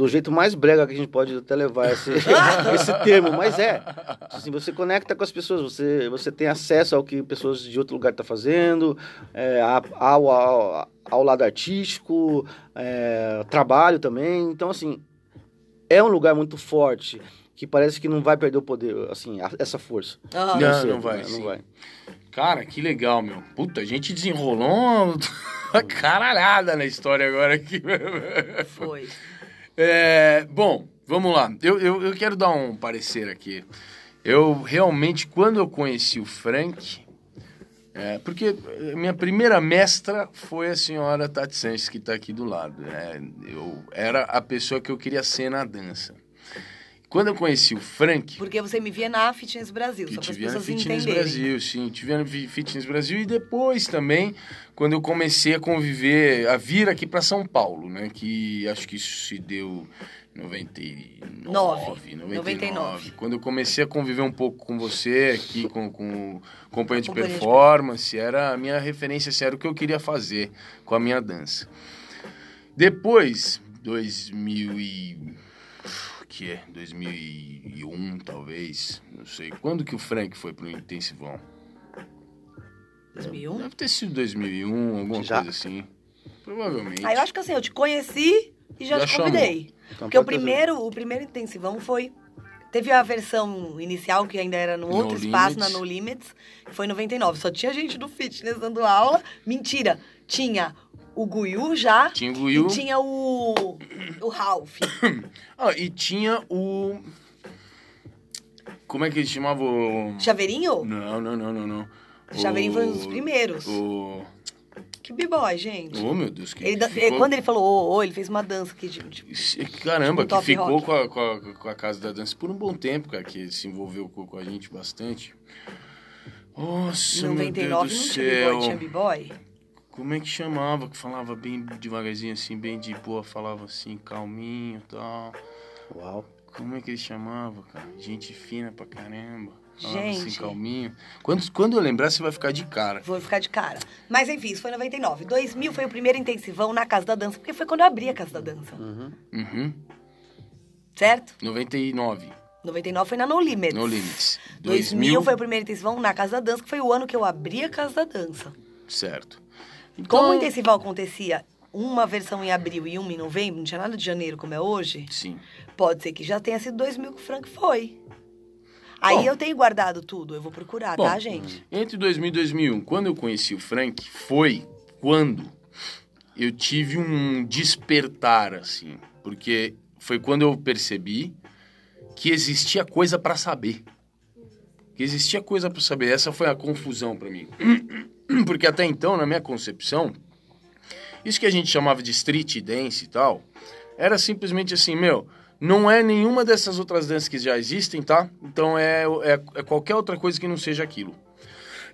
Do jeito mais brega que a gente pode até levar esse, (laughs) esse termo, mas é. Assim, você conecta com as pessoas, você, você tem acesso ao que pessoas de outro lugar estão fazendo, é, a- ao, ao, ao lado artístico, é, trabalho também. Então, assim, é um lugar muito forte, que parece que não vai perder o poder, assim, a- essa força. Aham. Não, cedo, não vai, né? Não vai. Cara, que legal, meu. Puta, a gente desenrolou (laughs) uma caralhada na história agora aqui. Foi. É, bom, vamos lá. Eu, eu, eu quero dar um parecer aqui. Eu realmente, quando eu conheci o Frank, é, porque minha primeira mestra foi a senhora Tati Sanches, que está aqui do lado. né? Eu era a pessoa que eu queria ser na dança. Quando eu conheci o Frank, Porque você me via na Fitness Brasil, só para as tive na pessoas Fitness entenderem. Brasil, sim, tive na Fitness Brasil e depois também quando eu comecei a conviver, a vir aqui para São Paulo, né, que acho que isso se deu em 99, Nove. 99, 99. Quando eu comecei a conviver um pouco com você aqui, com, com o companheiro Companhia de performance, era a minha referência, assim, era o que eu queria fazer com a minha dança. Depois, 2000 e... que é? 2001, talvez, não sei. Quando que o Frank foi pro Intensivão? 2001? Deve ter sido 2001, alguma Já? coisa assim. Provavelmente. Aí eu acho que assim, eu te conheci e já, Já te convidei. Então, Porque o primeiro, o primeiro intensivão foi. Teve a versão inicial, que ainda era no No outro espaço, Limits. na No Limits, que foi em 99. Só tinha gente do fitness dando aula. Mentira! Tinha o Guiu já. Tinha o Guiu. E tinha o. O Ralph. (coughs) Ah, e tinha o... Como é que ele chamava o... Chaveirinho? Não, não, não, não, não. Chaveirinho foi um dos O- primeiros. O... Que b-boy, gente. Oh, meu Deus, que Ele ficou- Quando ele falou ô, ô, ele fez uma dança que. de- de- Caramba, Tipo um que ficou com a, com, a, com a Casa da Dança por um bom tempo, cara, que se envolveu com, com a gente bastante. Nossa, Em meu 99 Deus não do céu. tinha b-boy. Como é que chamava? Que falava bem devagarzinho, assim, bem de boa, falava assim, calminho e tal. Uau. Como é que ele chamava, cara? Gente fina pra caramba. Falava assim, Gente. calminho. Quando, quando eu lembrar, você vai ficar de cara. Vou ficar de cara. Mas enfim, isso foi em 99. 2000 foi o primeiro intensivão na Casa da Dança, porque foi quando eu abri a Casa da Dança. Uhum. Uhum. Certo? 99, 99 foi na No Limits. no Limits. 2000 foi o primeiro intensivão na Casa da Dança, que foi o ano que eu abri a Casa da Dança. Certo. Como Então- o intensivão acontecia uma versão em abril e uma em novembro, não tinha nada de janeiro como é hoje, Sim. pode ser que já tenha sido 2000 que o Frank foi. Aí Bom. eu tenho guardado tudo, eu vou procurar, Bom, tá, gente? Entre 2000 e 2001, quando eu conheci o Frank, foi quando eu tive um despertar, assim. Porque foi quando eu percebi que existia coisa pra saber. Que existia coisa pra saber. Essa foi a confusão pra mim. (clears throat) (clears throat) Porque até então, na minha concepção, isso que a gente chamava de street dance e tal, era simplesmente assim, meu, não é nenhuma dessas outras danças que já existem, tá? Então é, é, é qualquer outra coisa que não seja aquilo.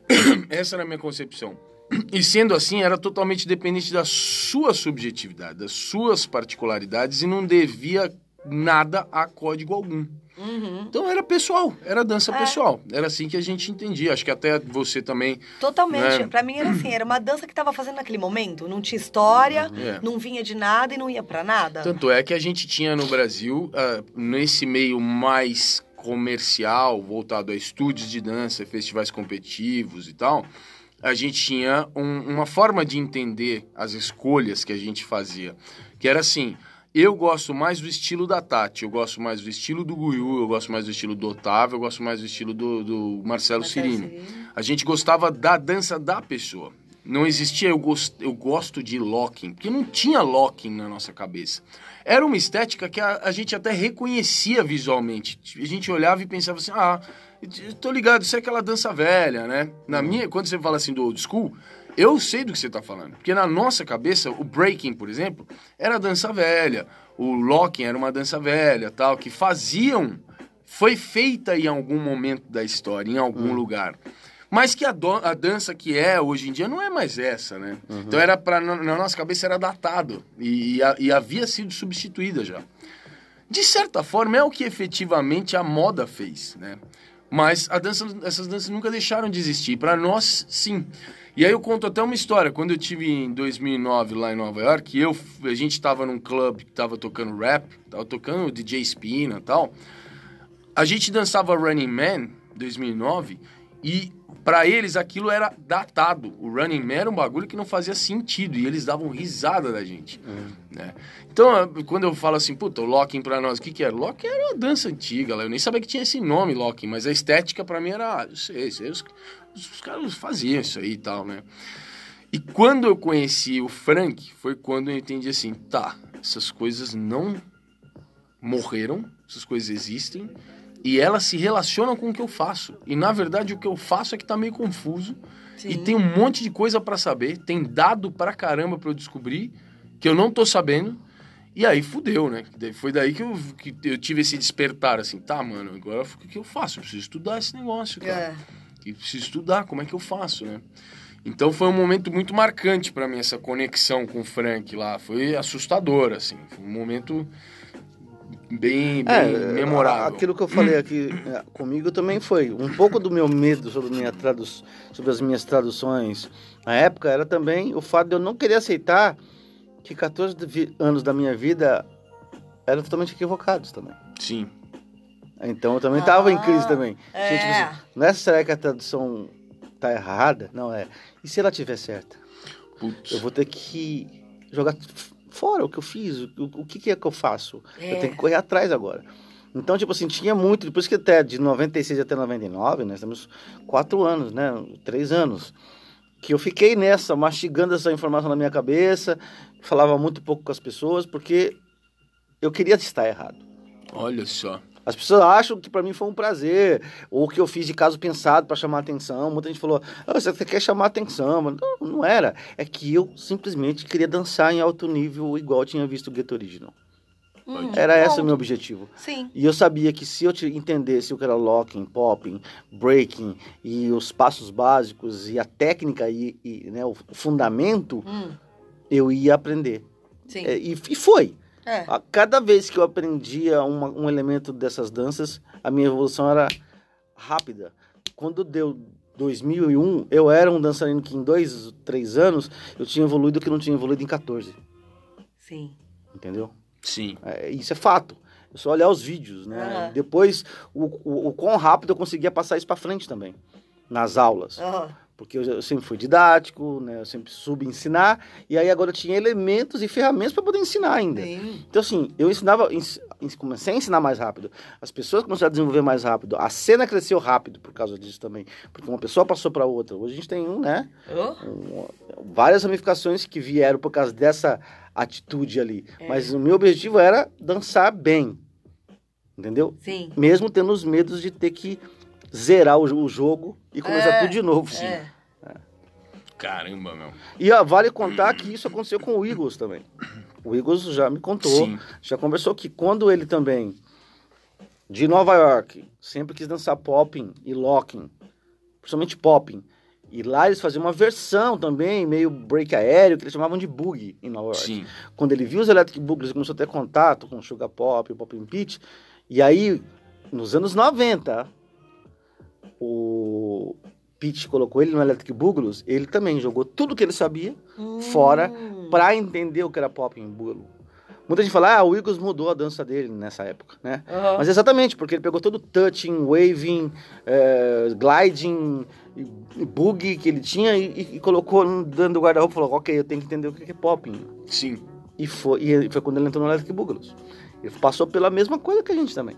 (clears throat) Essa era a minha concepção. (clears throat) E sendo assim, era totalmente dependente da sua subjetividade, das suas particularidades e não devia nada a código algum. Uhum. Então era pessoal, era dança É. pessoal. Era assim que a gente entendia. Acho que até você também. Totalmente. Né? Pra mim era assim, era uma dança que tava fazendo naquele momento. Não tinha história, É. não vinha de nada e não ia pra nada. Tanto é que a gente tinha no Brasil, ah, nesse meio mais comercial, voltado a estúdios de dança, festivais competitivos e tal, a gente tinha um- uma forma de entender as escolhas que a gente fazia. Que era assim, eu gosto mais do estilo da Tati, eu gosto mais do estilo do Guiu, eu gosto mais do estilo do Otávio, eu gosto mais do estilo do, do Marcelo, Marcelo Cirino. Cirino. A gente gostava da dança da pessoa. Não existia eu, gost, eu gosto de locking, porque não tinha locking na nossa cabeça. Era uma estética que a, a gente até reconhecia visualmente. A gente olhava e pensava assim, ah, tô ligado, isso é aquela dança velha, né? Na minha, quando você fala assim do old school, Eu sei do que você tá falando. Porque na nossa cabeça, o breaking, por exemplo, era dança velha. O locking era uma dança velha, tal, que faziam. Foi feita em algum momento da história, em algum lugar. Mas que a, do- a dança que é hoje em dia não é mais essa, né? Então era para na, na nossa cabeça era datado e, e a- e havia sido substituída já. De certa forma é o que efetivamente a moda fez, né? Mas dança, essas danças nunca deixaram de existir. Para nós, sim. E aí eu conto até uma história. Quando eu tive em 2009 lá em Nova York, eu, a gente tava num clube que tava tocando rap, tava tocando DJ Spina e tal. A gente dançava Running Man 2009 e pra eles aquilo era datado. O Running Man era um bagulho que não fazia sentido e eles davam risada da gente, né? Então, quando eu falo assim, puta, o locking pra nós, o que que era? Locking era uma dança antiga, eu nem sabia que tinha esse nome, locking, mas a estética pra mim era, ah, eu sei, sei, os, os caras faziam isso aí e tal, né? E quando eu conheci o Frank, foi quando eu entendi assim, tá, essas coisas não morreram, essas coisas existem e elas se relacionam com o que eu faço. E na verdade o que eu faço é que tá meio confuso Sim. e tem um monte de coisa pra saber, tem dado pra caramba pra eu descobrir que eu não tô sabendo. E aí fudeu, né? Foi daí que eu, que eu tive esse despertar, assim, tá, mano, agora o que eu faço? Eu preciso estudar esse negócio, cara É. que preciso estudar, como é que eu faço, né? Então foi um momento muito marcante pra mim essa conexão com o Frank lá, foi assustador assim, foi um momento bem, bem É, memorável. Aquilo que eu falei aqui é, comigo também foi. Um pouco do meu medo sobre, minha tradu sobre as minhas traduções na época era também o fato de eu não querer aceitar que 14 de vi- anos da minha vida eram totalmente equivocados também. Sim. Então eu também estava em crise Ah, também. é. Gente, assim, não é será que a tradução tá errada? Não é. E se ela tiver certa? Putz. Eu vou ter que jogar fora o que eu fiz, o, o que, que é que eu faço. É. Eu tenho que correr atrás agora. Então, tipo assim, tinha muito, por isso que até de 96 até 99, nós temos quatro anos, né? Três anos. Que eu fiquei nessa, mastigando essa informação na minha cabeça, falava muito pouco com as pessoas, porque eu queria estar errado. Olha só. As pessoas acham que pra mim foi um prazer, ou que eu fiz de caso pensado pra chamar atenção. Muita gente falou, ah, você quer chamar atenção, mas não, não era. É que eu simplesmente queria dançar em alto nível, igual eu tinha visto o Gueto Original. Hum, Era esse o meu objetivo. Sim. E eu sabia que se eu te- entendesse o que era locking, popping, breaking, e os passos básicos, e a técnica, e, e, né, o fundamento, Hum, eu ia aprender. sim. É, e, e foi. É. A cada vez que eu aprendia uma- um elemento dessas danças, a minha evolução era rápida. Quando deu 2001, eu era um dançarino que em dois, três anos, eu tinha evoluído o que não tinha evoluído em 14. Sim. Entendeu? Sim. É, isso é fato. É só olhar os vídeos, né? Aham. Depois, o, o, o quão rápido eu conseguia passar isso para frente também, nas aulas. Aham. Porque eu, eu sempre fui didático, né? Eu sempre soube ensinar, e aí agora eu tinha elementos e ferramentas para poder ensinar ainda. Sim. Então, assim, eu ensinava, ens- comecei a ensinar mais rápido. As pessoas começaram a desenvolver mais rápido. A cena cresceu rápido por causa disso também. Porque uma pessoa passou para outra. Hoje a gente tem um, né? Oh, um- várias ramificações que vieram por causa dessa atitude ali. É. Mas o meu objetivo era dançar bem. Entendeu? Sim. Mesmo tendo os medos de ter que zerar o, o jogo e começar É, tudo de novo. É. Caramba, meu. E ó, vale contar que isso aconteceu com o Eagles também. O Eagles já me contou. Sim. já conversou que quando ele também, de Nova York, sempre quis dançar popping e locking, principalmente popping, e lá eles faziam uma versão também, meio break aéreo, que eles chamavam de boogie em Nova York. Sim. Quando ele viu os Electric Boogies, ele começou a ter contato com o Sugar Pop, o Pop and Pitch, e aí, nos anos 90, o Pitch colocou ele no Electric Boogaloo, ele também jogou tudo que ele sabia Fora Hum. pra entender o que era pop em Boogaloo. Muita gente fala, ah, o Eagles mudou a dança dele nessa época, né? Aham. Mas exatamente, porque ele pegou todo o touching, waving, eh, gliding, e, e boogie que ele tinha e, e- e colocou no- dentro do guarda-roupa e falou, ok, eu tenho que entender o que é popping. Sim. E foi, e foi quando ele entrou no Electric Boogaloo. Ele passou pela mesma coisa que a gente também.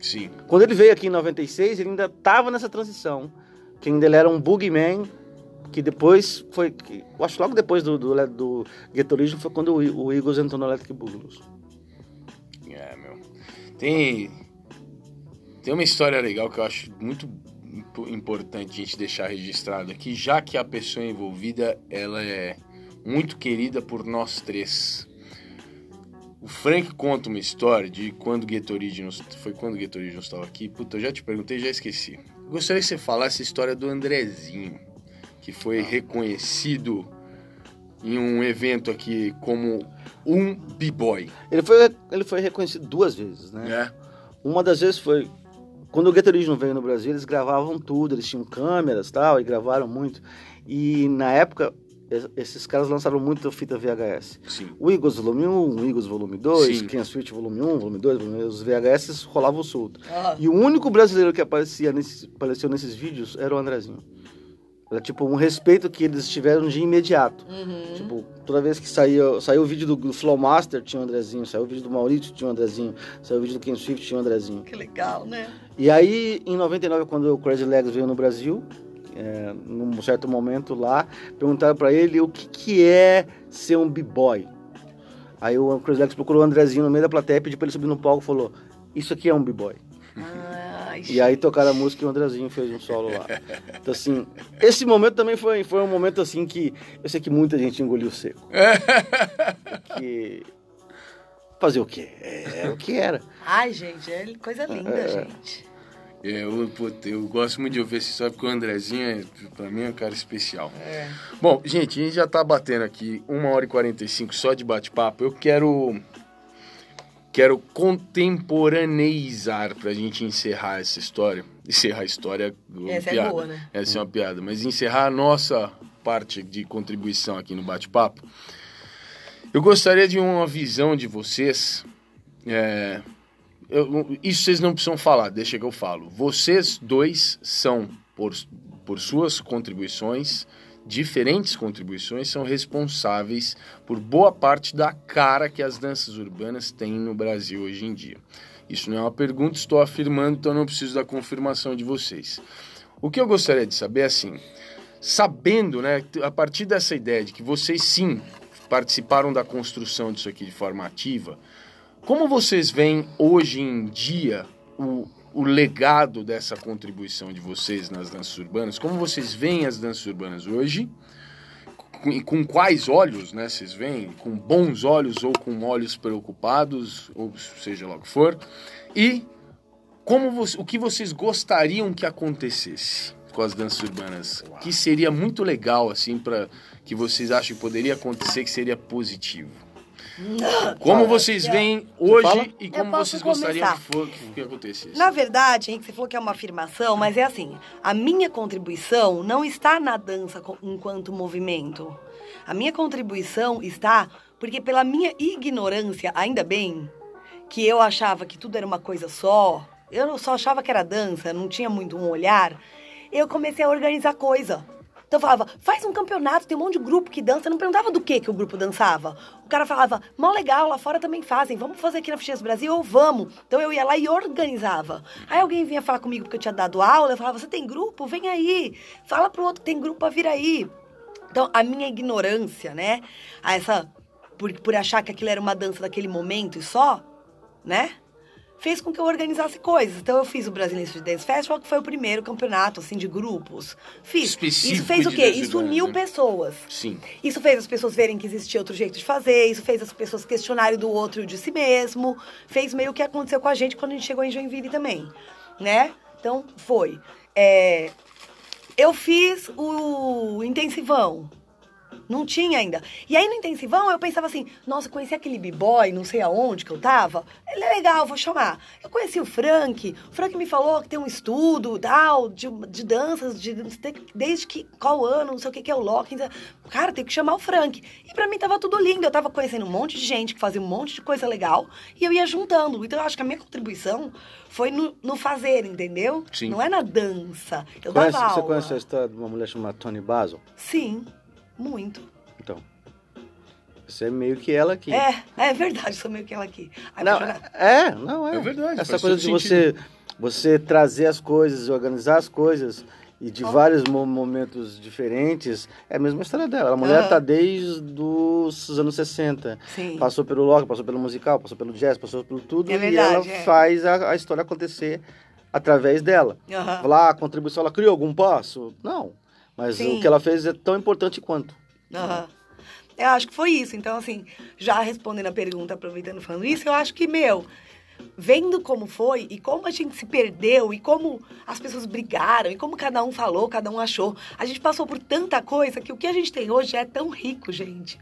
Sim. Quando ele veio aqui em 96, ele ainda estava nessa transição, que ainda ele era um boogeyman, que depois foi, que, eu acho logo depois do, do, do Ghetto foi quando o, o Eagles entrou no Electric Boogaloo. É, meu. Tem. Tem uma história legal que eu acho muito, impo- importante a gente deixar registrado aqui, já que a pessoa envolvida ela é muito querida por nós três. O Frank conta uma história de quando o Get Originals, foi quando o Get Originals estava aqui. Puta, eu já te perguntei, já esqueci. Gostaria que você falasse a história do Andrezinho, que foi reconhecido em um evento aqui como um b-boy, Ele foi, ele foi reconhecido duas vezes, né? né? Uma das vezes foi quando o Get Original veio no Brasil, eles gravavam tudo, eles tinham câmeras e tal, e gravaram muito. E na época, esses caras lançaram muito fita VHS. Sim. O Eagles Volume 1, o Eagles Volume 2, Sim. Ken Switch Volume 1, Volume 2, volume, os VHS rolavam solto. Ah, E o único brasileiro que aparecia nesse, apareceu nesses vídeos era o Andrezinho. Era tipo um respeito que eles tiveram de imediato. uhum. Tipo, toda vez que saía, saiu o vídeo do, do Flowmaster, tinha o Andrezinho. Saiu o vídeo do Maurício, tinha o Andrezinho. Saiu o vídeo do Ken Swift, tinha o Andrezinho. Que legal, né? E aí, em 99, quando o Crazy Legs veio no Brasil, é, num certo momento lá, perguntaram pra ele o que, que é ser um b-boy. Aí o Crazy Legs procurou o Andrezinho no meio da plateia, pediu pra ele subir no palco e falou: Isso aqui é um b-boy. Ai, E aí tocaram a música e o Andrezinho fez um solo lá. Então, assim, esse momento também foi, foi um momento assim que eu sei que muita gente engoliu seco. (laughs) fazer o quê? É, o que era. Ai, gente, é coisa linda, gente. É, eu, eu gosto muito de ouvir essa história porque o Andrezinho, é, pra mim, é um cara especial. É. Bom, gente, a gente já tá batendo aqui 1 hora e 45 só de bate-papo. Eu quero. Quero contemporaneizar pra gente encerrar essa história. Encerrar a história. uma Essa é boa, né? Essa é uma piada. Mas encerrar a nossa parte de contribuição aqui no bate-papo. Eu gostaria de uma visão de vocês. é, eu- isso vocês não precisam falar, deixa que eu falo. Vocês dois são, por, por suas contribuições, diferentes contribuições, são responsáveis por boa parte da cara que as danças urbanas têm no Brasil hoje em dia. Isso não é uma pergunta, estou afirmando, então não preciso da confirmação de vocês. O que eu gostaria de saber é assim, sabendo, né, a partir dessa ideia de que vocês sim participaram da construção disso aqui de forma ativa, como vocês veem hoje em dia o, o legado dessa contribuição de vocês nas danças urbanas? Como vocês veem as danças urbanas hoje? Com, com quais olhos, né? Vocês veem? Com bons olhos ou com olhos preocupados, ou seja lá o que for. E como o que vocês gostariam que acontecesse com as danças urbanas? Que seria muito legal, assim, para que vocês acham que poderia acontecer, que seria positivo? Como vocês veem hoje e como vocês gostariam que, for, que, que acontecesse? Na verdade, Henrique, você falou que é uma afirmação, mas é assim: a minha contribuição não está na dança enquanto movimento. A minha contribuição está porque, pela minha ignorância, ainda bem, que eu achava que tudo era uma coisa só, eu só achava que era dança, não tinha muito um olhar, eu comecei a organizar coisa. Então falava, faz um campeonato, tem um monte de grupo que dança. Eu não perguntava do que que o grupo dançava. O cara falava, mó legal, lá fora também fazem, vamos fazer aqui na Ficheiras Brasil ou vamos. Então eu ia lá e organizava. Aí alguém vinha falar comigo porque eu tinha dado aula, eu falava, você tem grupo? Vem aí. Fala pro outro que tem grupo pra vir aí. Então, a minha ignorância, né? A essa. Por, por achar que aquilo era uma dança daquele momento e só, né? Fez com que eu organizasse coisas. Então, eu fiz o Brazilian Street Dance Festival, que foi o primeiro campeonato, assim, de grupos. Fiz. Específico Isso fez o de quê? Isso uniu né? pessoas. Sim. Isso fez as pessoas verem que existia outro jeito de fazer, isso fez as pessoas questionarem do outro e de si mesmo, fez meio que aconteceu com a gente quando a gente chegou em Joinville também, né? Então, foi. É, eu fiz o intensivão. Não tinha ainda. E aí no intensivão eu pensava assim, nossa, conheci aquele b-boy, não sei aonde que eu tava. Ele é legal, vou chamar. Eu conheci o Frank, o Frank me falou que tem um estudo tal, de, de danças, de, desde que qual ano, não sei o que, que é o locking. Cara, tem que chamar o Frank. E pra mim tava tudo lindo. Eu tava conhecendo um monte de gente que fazia um monte de coisa legal e eu ia juntando. Então eu acho que a minha contribuição foi no, no fazer, entendeu? Sim. Não é na dança. Eu Conhece- você conhece a história de uma mulher chamada Tony Basil? Sim, muito. Então. Você é meio que ela aqui. É, é verdade, sou meio que ela aqui. Ai, Não, é, não é. É verdade, Essa coisa de você, você trazer as coisas, organizar as coisas e de vários mo- momentos diferentes, é a mesma história dela. A mulher Aham. tá desde os anos 60. Sim. Passou pelo rock, passou pelo musical, passou pelo jazz, passou pelo tudo É e verdade, ela é. faz a, a história acontecer através dela. Falar, ah, a contribuição, ela criou algum passo? Não. Mas Sim. o que ela fez é tão importante quanto. Aham. Eu acho que foi isso. Então, assim, já respondendo a pergunta, aproveitando falando isso, eu acho que, meu, vendo como foi e como a gente se perdeu e como as pessoas brigaram e como cada um falou, cada um achou, a gente passou por tanta coisa que o que a gente tem hoje é tão rico, gente.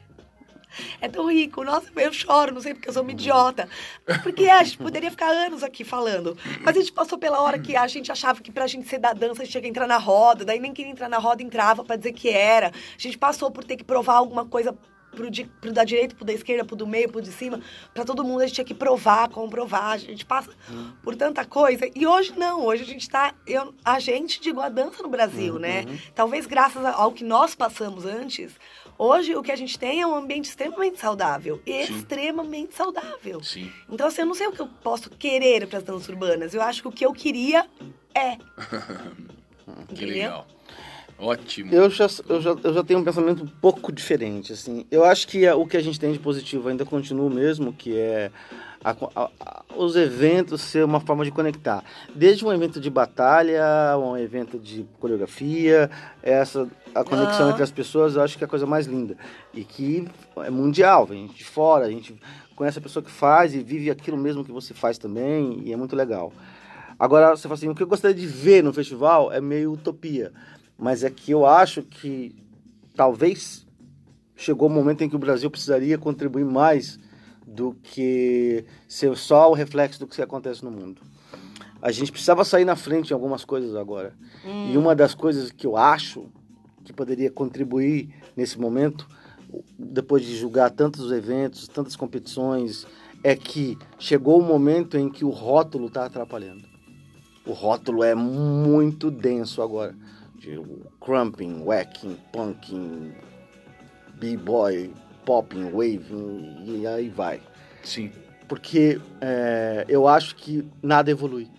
É tão rico. Nossa, eu choro, não sei porque eu sou uma idiota. Porque a gente poderia ficar anos aqui falando. Mas a gente passou pela hora que a gente achava que pra gente ser da dança, a gente tinha que entrar na roda. Daí nem queria entrar na roda, entrava pra dizer que era. A gente passou por ter que provar alguma coisa pro, di- pro da direita, pro da esquerda, pro do meio, pro de cima. Pra todo mundo a gente tinha que provar, comprovar. A gente passa por tanta coisa. E hoje não. Hoje a gente tá... Eu, a gente, digo, a dança no Brasil, né? Talvez graças ao que nós passamos antes... Hoje, o que a gente tem é um ambiente extremamente saudável. Extremamente saudável. Sim. Então, assim, eu não sei o que eu posso querer para as danças urbanas. Eu acho que o que eu queria é. (laughs) Que legal. Ótimo. Eu já, eu, já, eu já tenho um pensamento um pouco diferente, assim. Eu acho que a- o que a gente tem de positivo ainda continua o mesmo, que é a a- a- os eventos ser uma forma de conectar. Desde um evento de batalha, um evento de coreografia, essa a conexão Aham. entre as pessoas, eu acho que é a coisa mais linda. E que é mundial, vem de fora, a gente conhece a pessoa que faz e vive aquilo mesmo que você faz também, e é muito legal. Agora, você fala assim, o que eu gostaria de ver no festival é meio utopia. Mas é que eu acho que talvez chegou o momento em que o Brasil precisaria contribuir mais do que ser só o reflexo do que acontece no mundo. A gente precisava sair na frente em algumas coisas agora. E uma das coisas que eu acho que poderia contribuir nesse momento, depois de julgar tantos eventos, tantas competições, é que chegou o momento em que o rótulo está atrapalhando. O rótulo é muito denso agora. De crumping, whacking, punking, b-boy, popping, waving e aí vai. Sim. Porque é, eu acho que nada evolui.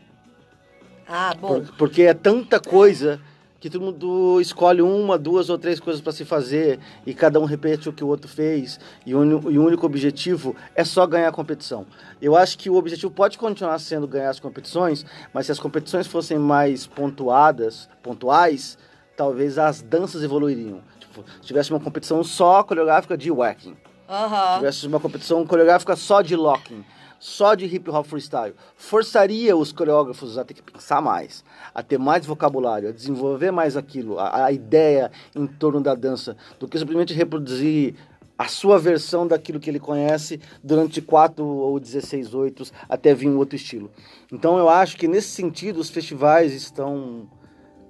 Ah, bom. Por- porque é tanta coisa que todo mundo escolhe uma, duas ou três coisas para se fazer e cada um repete o que o outro fez e o, e o único objetivo é só ganhar a competição. Eu acho que o objetivo pode continuar sendo ganhar as competições, mas se as competições fossem mais pontuadas, pontuais, talvez as danças evoluiriam. Tipo, se tivesse uma competição só coreográfica de whacking, Aham. tivesse uma competição coreográfica só de locking, só de hip hop freestyle, forçaria os coreógrafos a ter que pensar mais, a ter mais vocabulário, a desenvolver mais aquilo, a, a ideia em torno da dança, do que simplesmente reproduzir a sua versão daquilo que ele conhece durante quatro ou 16 oitos até vir um outro estilo. Então eu acho que nesse sentido os festivais estão.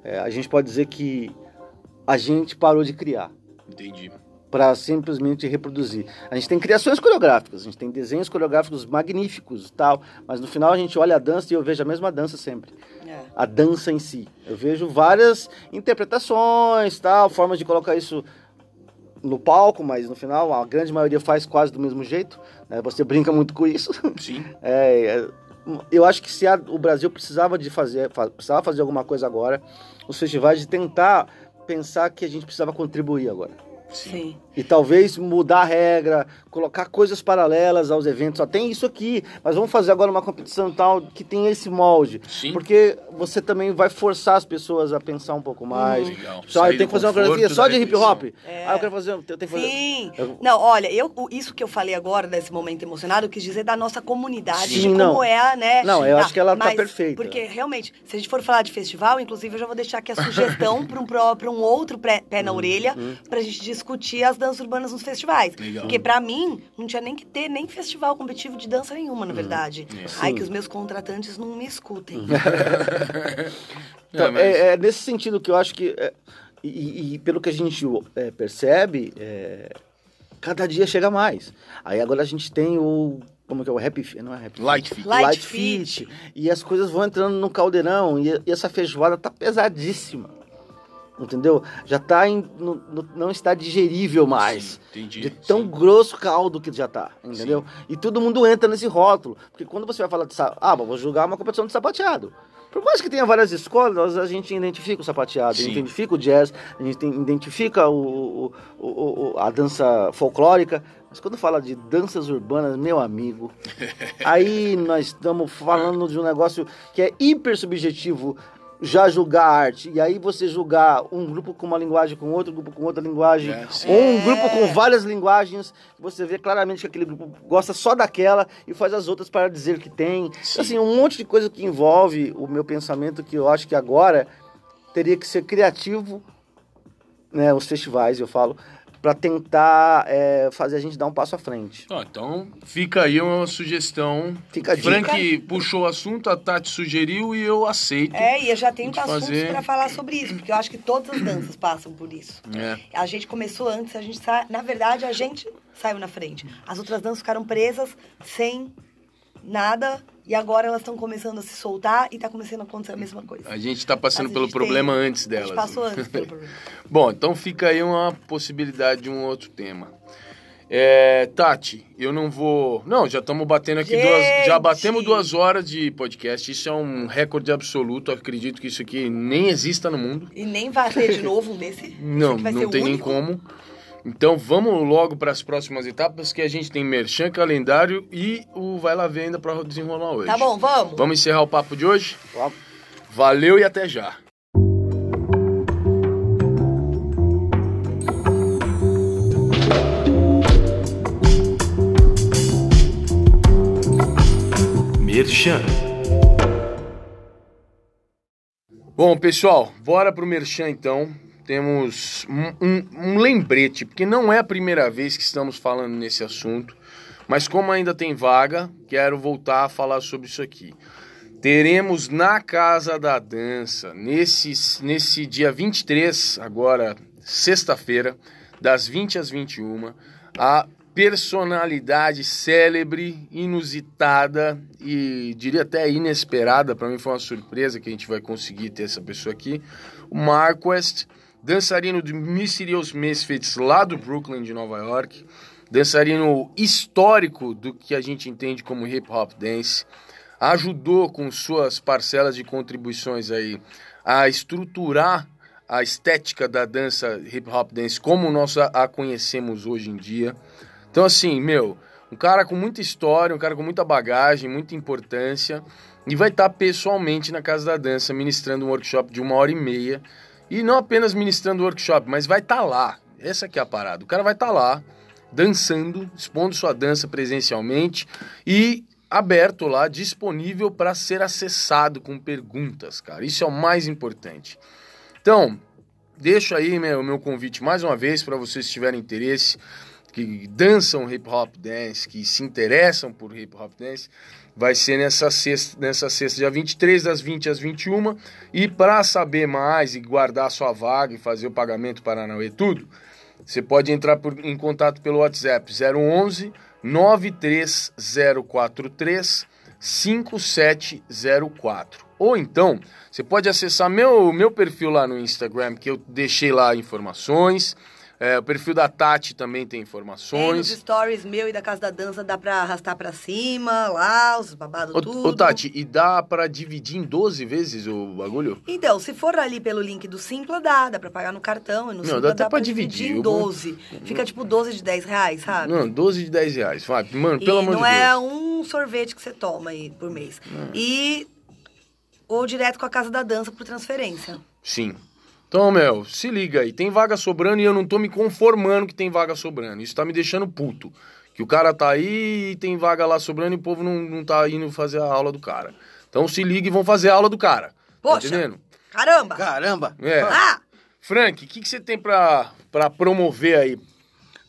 é, a gente pode dizer que a gente parou de criar Entendi. para simplesmente reproduzir. A gente tem criações coreográficas, a gente tem desenhos coreográficos magníficos e tal, mas no final a gente olha a dança e eu vejo a mesma dança sempre. É. A dança em si. Eu vejo várias interpretações, tal, formas de colocar isso no palco, mas no final a grande maioria faz quase do mesmo jeito. né? Você brinca muito com isso. Sim. (laughs) É, é, eu acho que se a- o Brasil precisava de fazer, fa- precisava fazer alguma coisa agora, os festivais de tentar pensar que a gente precisava contribuir agora. Sim. Sim. E talvez mudar a regra, colocar coisas paralelas aos eventos. Ó, tem isso aqui, mas vamos fazer agora uma competição tal que tem esse molde. Sim. Porque você também vai forçar as pessoas a pensar um pouco mais. Legal. Tipo, ah, Sair eu tenho que fazer uma coreografia só de hip hop. É. Ah, eu quero fazer, eu tenho que fazer. Sim. Eu- Não, olha, eu, isso que eu falei agora, desse momento emocionado, eu quis dizer da nossa comunidade, Sim, de como não. é, né? Não, eu acho que ela tá perfeita. Porque, realmente, se a gente for falar de festival, inclusive, eu já vou deixar aqui a sugestão (laughs) para um, pró- pra um outro pé na orelha, pra gente discutir as danças urbanas nos festivais. Legal. Porque, pra mim, não tinha nem que ter nem festival competitivo de dança nenhuma, Uhum. na verdade. É. Ai, que os meus contratantes não me escutem. (laughs) Então, É, mas- é, é nesse sentido que eu acho que. é, e, e pelo que a gente é, percebe, é, cada dia chega mais. Aí agora a gente tem o. Como que é o Happy Fit? Não é Happy Light Fit. Fit. Light Light Fit. Fit. E as coisas vão entrando no caldeirão. E, e essa feijoada tá pesadíssima. Entendeu? Já tá em, no- no- não está digerível mais. Sim, entendi. De tão Sim. grosso caldo que já tá, entendeu? E todo mundo entra nesse rótulo. Porque quando você vai falar de ah, vou jogar uma competição de sapateado. Por mais que tenha várias escolas, a gente identifica o sapateado, a gente Sim. identifica o jazz, a gente identifica o- o- o- a dança folclórica. Mas quando fala de danças urbanas, meu amigo, (laughs) aí nós estamos falando de um negócio que é hiper subjetivo já julgar a arte. E aí você julgar um grupo com uma linguagem com outro grupo com outra linguagem, É, ou um É. grupo com várias linguagens, você vê claramente que aquele grupo gosta só daquela e faz as outras para dizer que tem. Sim. Assim, um monte de coisa que envolve o meu pensamento que eu acho que agora teria que ser criativo, né, os festivais, eu falo, para tentar é, fazer a gente dar um passo à frente. Ó, então fica aí uma sugestão. Fica a dica. Frank puxou o assunto, a Tati sugeriu e eu aceito. É, e eu já tenho assuntos fazer- pra falar sobre isso, porque eu acho que todas as danças passam por isso. É. A gente começou antes, a gente sa... na verdade a gente saiu na frente. As outras danças ficaram presas sem nada e agora elas estão começando a se soltar e tá começando a acontecer a mesma coisa. A gente tá passando a pelo problema tem- antes A delas. gente passou antes pelo (laughs) problema. Bom, então fica aí uma possibilidade de um outro tema. É, Tati, eu não vou. Não, já estamos batendo aqui Gente! duas. Já batemos duas horas de podcast. Isso é um recorde absoluto. Acredito que isso aqui nem exista no mundo. E nem vai ter de novo desse. Não, não tem nem único. como. Então vamos logo para as próximas etapas que a gente tem merchan, calendário e o vai lá ver ainda para desenrolar hoje. Tá bom, vamos. Vamos encerrar o papo de hoje? Ó, Valeu e até já. Merchan. Bom, pessoal, bora pro Merchan então. Temos um, um- um lembrete, porque não é a primeira vez que estamos falando nesse assunto, mas como ainda tem vaga, quero voltar a falar sobre isso aqui. Teremos na Casa da Dança, nesse, nesse dia 23, agora sexta-feira, das 20 às 21, a personalidade célebre, inusitada e diria até inesperada, para mim foi uma surpresa que a gente vai conseguir ter essa pessoa aqui, o Marquest, dançarino de Mysterious Misfits lá do Brooklyn, de Nova York, dançarino histórico do que a gente entende como hip hop dance, ajudou com suas parcelas de contribuições aí a estruturar a estética da dança hip hop dance como nós a, conhecemos hoje em dia. Então assim, meu, um cara com muita história, um cara com muita bagagem, muita importância e vai estar pessoalmente na Casa da Dança ministrando um workshop de uma hora e meia e não apenas ministrando workshop, mas vai estar lá. Essa que é a parada. O cara vai estar lá dançando, expondo sua dança presencialmente e aberto lá, disponível para ser acessado com perguntas, cara. Isso é o mais importante. Então, deixo aí meu, meu convite mais uma vez para vocês que tiverem interesse, que dançam hip hop dance, que se interessam por hip hop dance, vai ser nessa sexta, nessa sexta, dia 23, das 20 às 21. E para saber mais e guardar sua vaga e fazer o pagamento Paranauê tudo, você pode entrar por- em contato pelo WhatsApp 011 93043 5704. Ou então, você pode acessar meu, meu perfil lá no Instagram, que eu deixei lá informações. É, o perfil da Tati também tem Tem nos informações. stories meu e da Casa da Dança, dá pra arrastar pra cima, lá, os babados Ô, tudo. ô, Tati, e dá pra dividir em 12 vezes o bagulho? Então, se for ali pelo link do Simpla, dá. Dá pra pagar no cartão. E no Não, Simpla dá até dá pra dividir, eu em vou- 12. Fica tipo 12 de 10 reais, sabe? Não, 12 de 10 reais. Vai, Mano, e pelo amor não de Deus. é um sorvete que você toma aí por mês. E ou direto com a Casa da Dança por transferência. Sim. Então, meu, se liga aí. Tem vaga sobrando e eu não tô me conformando que tem vaga sobrando. Isso tá me deixando puto. Que o cara tá aí e tem vaga lá sobrando e o povo não, não tá indo fazer a aula do cara. Então se liga e vão fazer a aula do cara. Poxa. Tá entendendo? Caramba! Caramba! É. Ah! Frank, o que, que você tem pra, pra promover aí?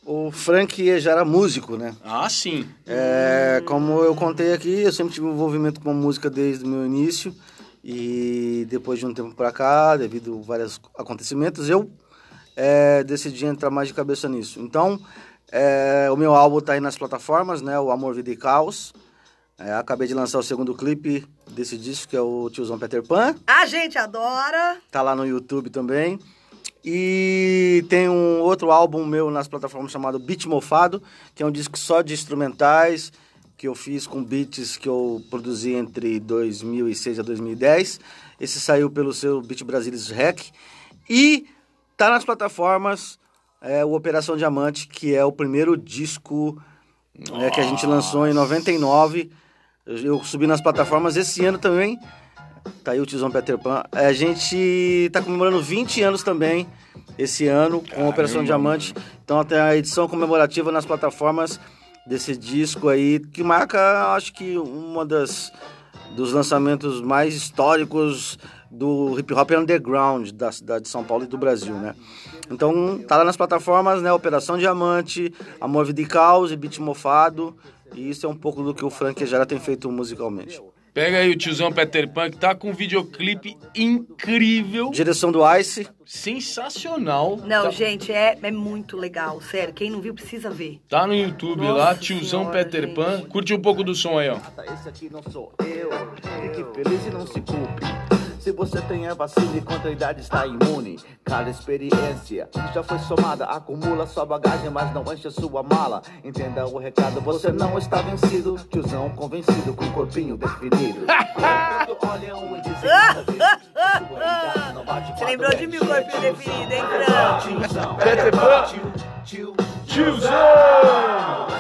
O Frank já era músico, né? Ah, sim. É, como eu contei aqui, eu sempre tive um envolvimento com a música desde o meu início. E depois de um tempo pra cá, devido a vários acontecimentos, eu é, decidi entrar mais de cabeça nisso. Então, é, o meu álbum tá aí nas plataformas, né? O Amor, Vida e Caos. É, acabei de lançar o segundo clipe desse disco, que é o Tiozão Peter Pan. A gente adora! Tá lá no YouTube também. E tem um outro álbum meu nas plataformas chamado Beat Mofado, que é um disco só de instrumentais, que eu fiz com beats que eu produzi entre 2006 a 2010. Esse saiu pelo seu Beat Brasilis Rec. E tá nas plataformas é o Operação Diamante, que é o primeiro disco né, que a gente lançou em 99. Eu, eu subi nas plataformas esse ano também. Tá aí o tiozão Peter Pan. É, A gente tá comemorando 20 anos também esse ano com a Operação Diamante. Então tem a edição comemorativa nas plataformas desse disco aí, que marca, acho que, uma das dos lançamentos mais históricos do hip hop underground da cidade de São Paulo e do Brasil, né? Então tá lá nas plataformas, né? Operação Diamante, Amor, Vida e Caos e Beat Mofado. E isso é um pouco do que o Frank já tem feito musicalmente. Pega aí o tiozão Peter Pan, que tá com um videoclipe incrível, Direção do Ice, sensacional. Não, tá, gente, é, é muito legal, sério. Quem não viu precisa ver. Tá no YouTube Nossa lá, tiozão Senhora, Peter gente. Pan. Curte um pouco do som aí, ó. Esse aqui não sou eu. Fique feliz e não se culpe. Se você tem a vacina e contra a idade está imune, cada experiência já foi somada acumula sua bagagem, mas não enche sua mala. Entenda o recado, você não está vencido. Tiozão convencido com o corpinho definido. (laughs) (laughs) E dizem Você lembrou de mim o corpinho definido, hein, Fran? Tiozão. Tiozão!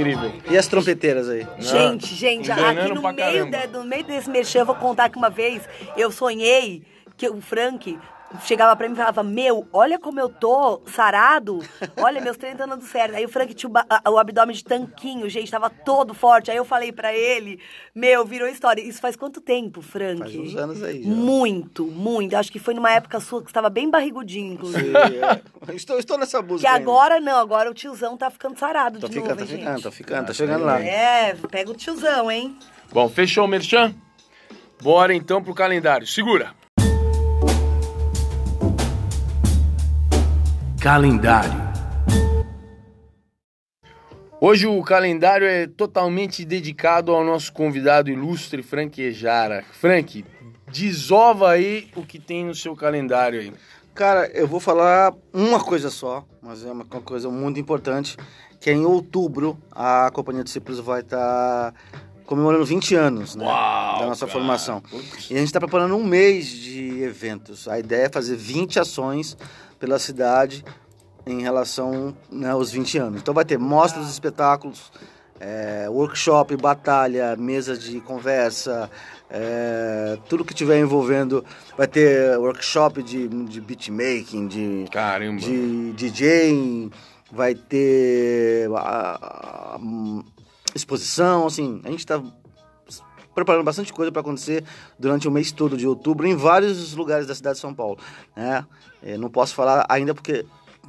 Incrível. e as trompeteiras aí. Gente, gente, aqui no meio, de- no meio desse merchan, eu vou contar que uma vez eu sonhei que o Frank chegava pra mim e falava, meu, olha como eu tô sarado, olha, meus treinos estão dando certo. Aí o Frank tinha o, o abdômen de tanquinho, gente, tava todo forte. Aí eu falei pra ele, meu, virou história. Isso faz quanto tempo, Frank? Faz uns anos aí já. Muito, muito. Acho que foi numa época sua que você tava bem barrigudinho, inclusive. E, é, estou, estou nessa Que música. ainda. agora não, agora o tiozão tá ficando sarado Tô de ficando, novo, tá hein, ficando, gente? tá ficando, tá chegando lá. É, pega o tiozão, hein? Bom, fechou o merchan? Bora então pro calendário. Segura. Calendário. Hoje o calendário é totalmente dedicado ao nosso convidado ilustre Frank Ejara. Frank, desova aí o que tem no seu calendário aí. Cara, eu vou falar uma coisa só, mas é uma coisa muito importante, que é em outubro a Companhia de Discípulos vai estar comemorando 20 anos né, Uau, da nossa cara. formação. Putz. E a gente está preparando um mês de eventos. A ideia é fazer 20 ações pela cidade em relação né, aos 20 anos. Então vai ter mostras de espetáculos, é, workshop, batalha, mesa de conversa, é, tudo que tiver envolvendo. Vai ter workshop de, de beatmaking, de, Caramba. de DJ, vai ter a- a- hum, exposição, assim, a gente está preparando bastante coisa para acontecer durante o mês todo de outubro em vários lugares da cidade de São Paulo, né? Eh, não posso falar ainda porque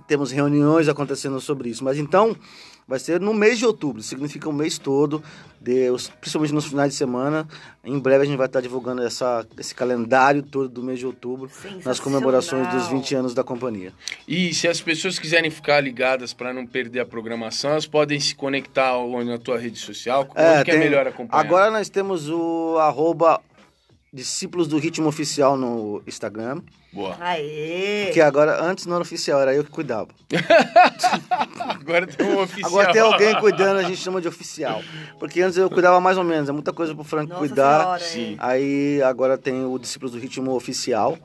temos reuniões acontecendo sobre isso, mas então vai ser no mês de outubro, significa o mês todo, de, os- principalmente nos finais de semana. Em breve a gente vai estar divulgando essa, esse calendário todo do mês de outubro nas comemorações dos 20 anos da companhia. E se as pessoas quiserem ficar ligadas para não perder a programação, elas podem se conectar ao- na tua rede social. Onde que é tem- melhor acompanhar? Agora nós temos o arroba Discípulos do Ritmo Oficial no Instagram. Boa. Aê! Que agora, antes não era oficial, era eu que cuidava. (laughs) Agora tem um oficial. Agora tem alguém cuidando, a gente chama de oficial. Porque antes eu cuidava mais ou menos, é muita coisa pro Frank Nossa cuidar. Senhora, Sim. é. Aí agora tem o Discípulos do Ritmo Oficial.